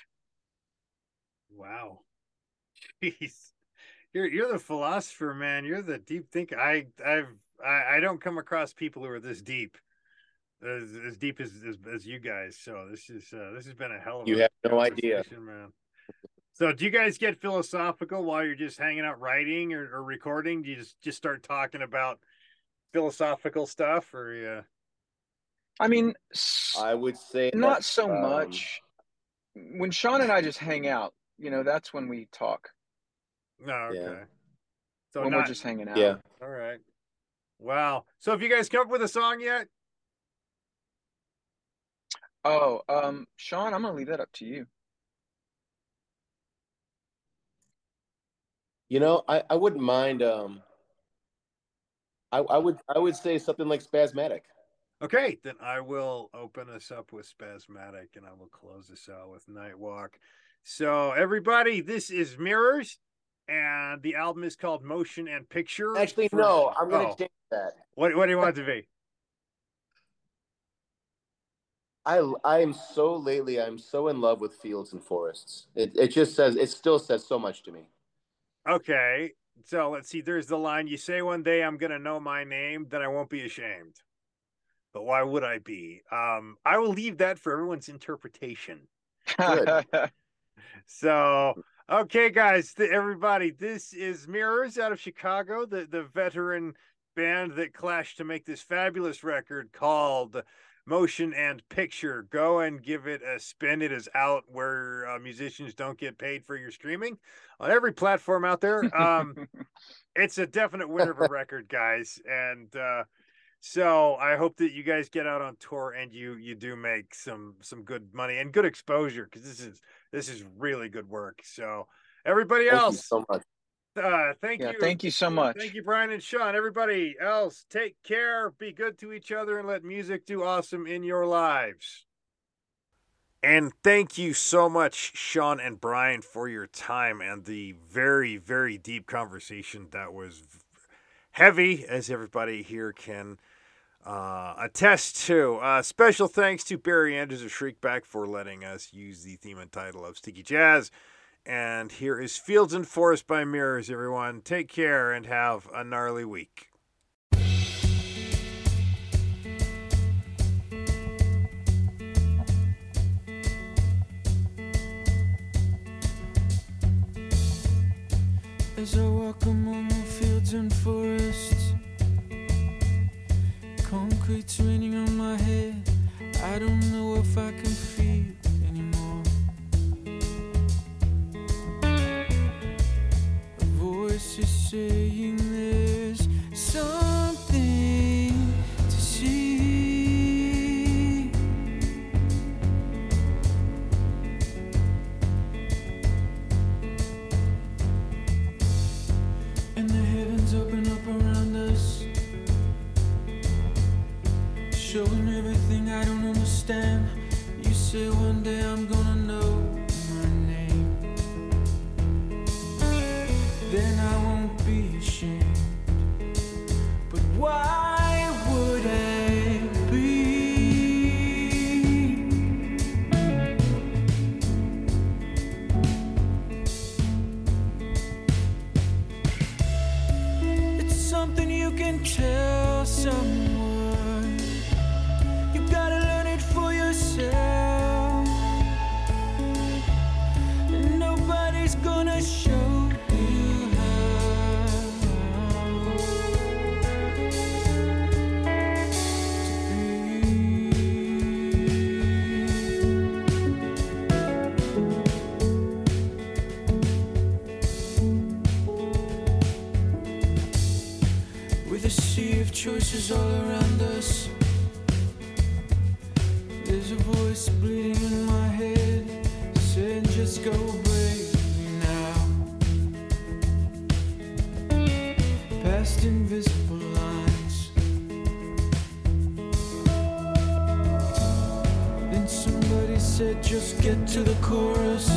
Wow. *laughs* Jeez. You're you're the philosopher, man. You're the deep thinker. I I've I, I don't come across people who are this deep as, as deep as, as, as you guys. So this is uh, this has been a hell of you have no idea, man. So do you guys get philosophical while you're just hanging out writing or, or recording? Do you just just start talking about philosophical stuff, or yeah? I mean, I would say not that, so um... much. When Shawn and I just hang out, you know, that's when we talk. Oh, okay. Yeah. So when not... we're just hanging out. Yeah. All right. Wow. So have you guys come up with a song yet? Oh, um, Shawn, I'm gonna leave that up to you. You know, I, I wouldn't mind um I, I would I would say something like spasmatic. Okay, then I will open us up with spasmatic and I will close this out with Nightwalk. So everybody, this is MIIRRORS and the album is called Motion and Picture. Actually, for... no, I'm gonna oh. change that. What what do you want it to be? I I am so lately I'm so in love with fields and forests. It it just says it still says so much to me. Okay. So let's see. There's the line you say one day I'm gonna know my name, then I won't be ashamed. But why would I be? Um, I will leave that for everyone's interpretation. *laughs* *laughs* so okay, guys, th- everybody, this is MIIRRORS out of Chicago, the the veteran band that clashed to make this fabulous record called motion and picture. Go and give it a spin. It is out where uh, musicians don't get paid for your streaming on every platform out there. Um, *laughs* it's a definite winner of a record, guys. And uh, so I hope that you guys get out on tour and you you do make some some good money and good exposure because this is this is really good work. So everybody Thank else, so much. Uh, thank yeah, you. Thank you so much. Thank you, Brian and Shawn. Everybody else, take care, be good to each other, and let music do awesome in your lives. And thank you so much, Shawn and Brian, for your time and the very, very deep conversation that was heavy, as everybody here can uh, attest to. Uh, special thanks to Barry Andrews of Shriekback for letting us use the theme and title of Sticky Jazz. And here is Fields and Forest by MIIRRORS, everyone. Take care and have a gnarly week. As I walk among the fields and forests, concrete's raining on my head. I don't know if I can feel anymore voice is saying there's understand. You say one day I'm gonna know my name. Then I won't be ashamed. But why would I be? It's something you can tell. Choices all around us, there's a voice bleeding in my head saying, Just go bravely now. Past invisible lines. Then somebody said, Just get to the chorus.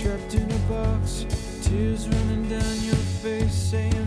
Trapped in a box, tears running down your face, saying.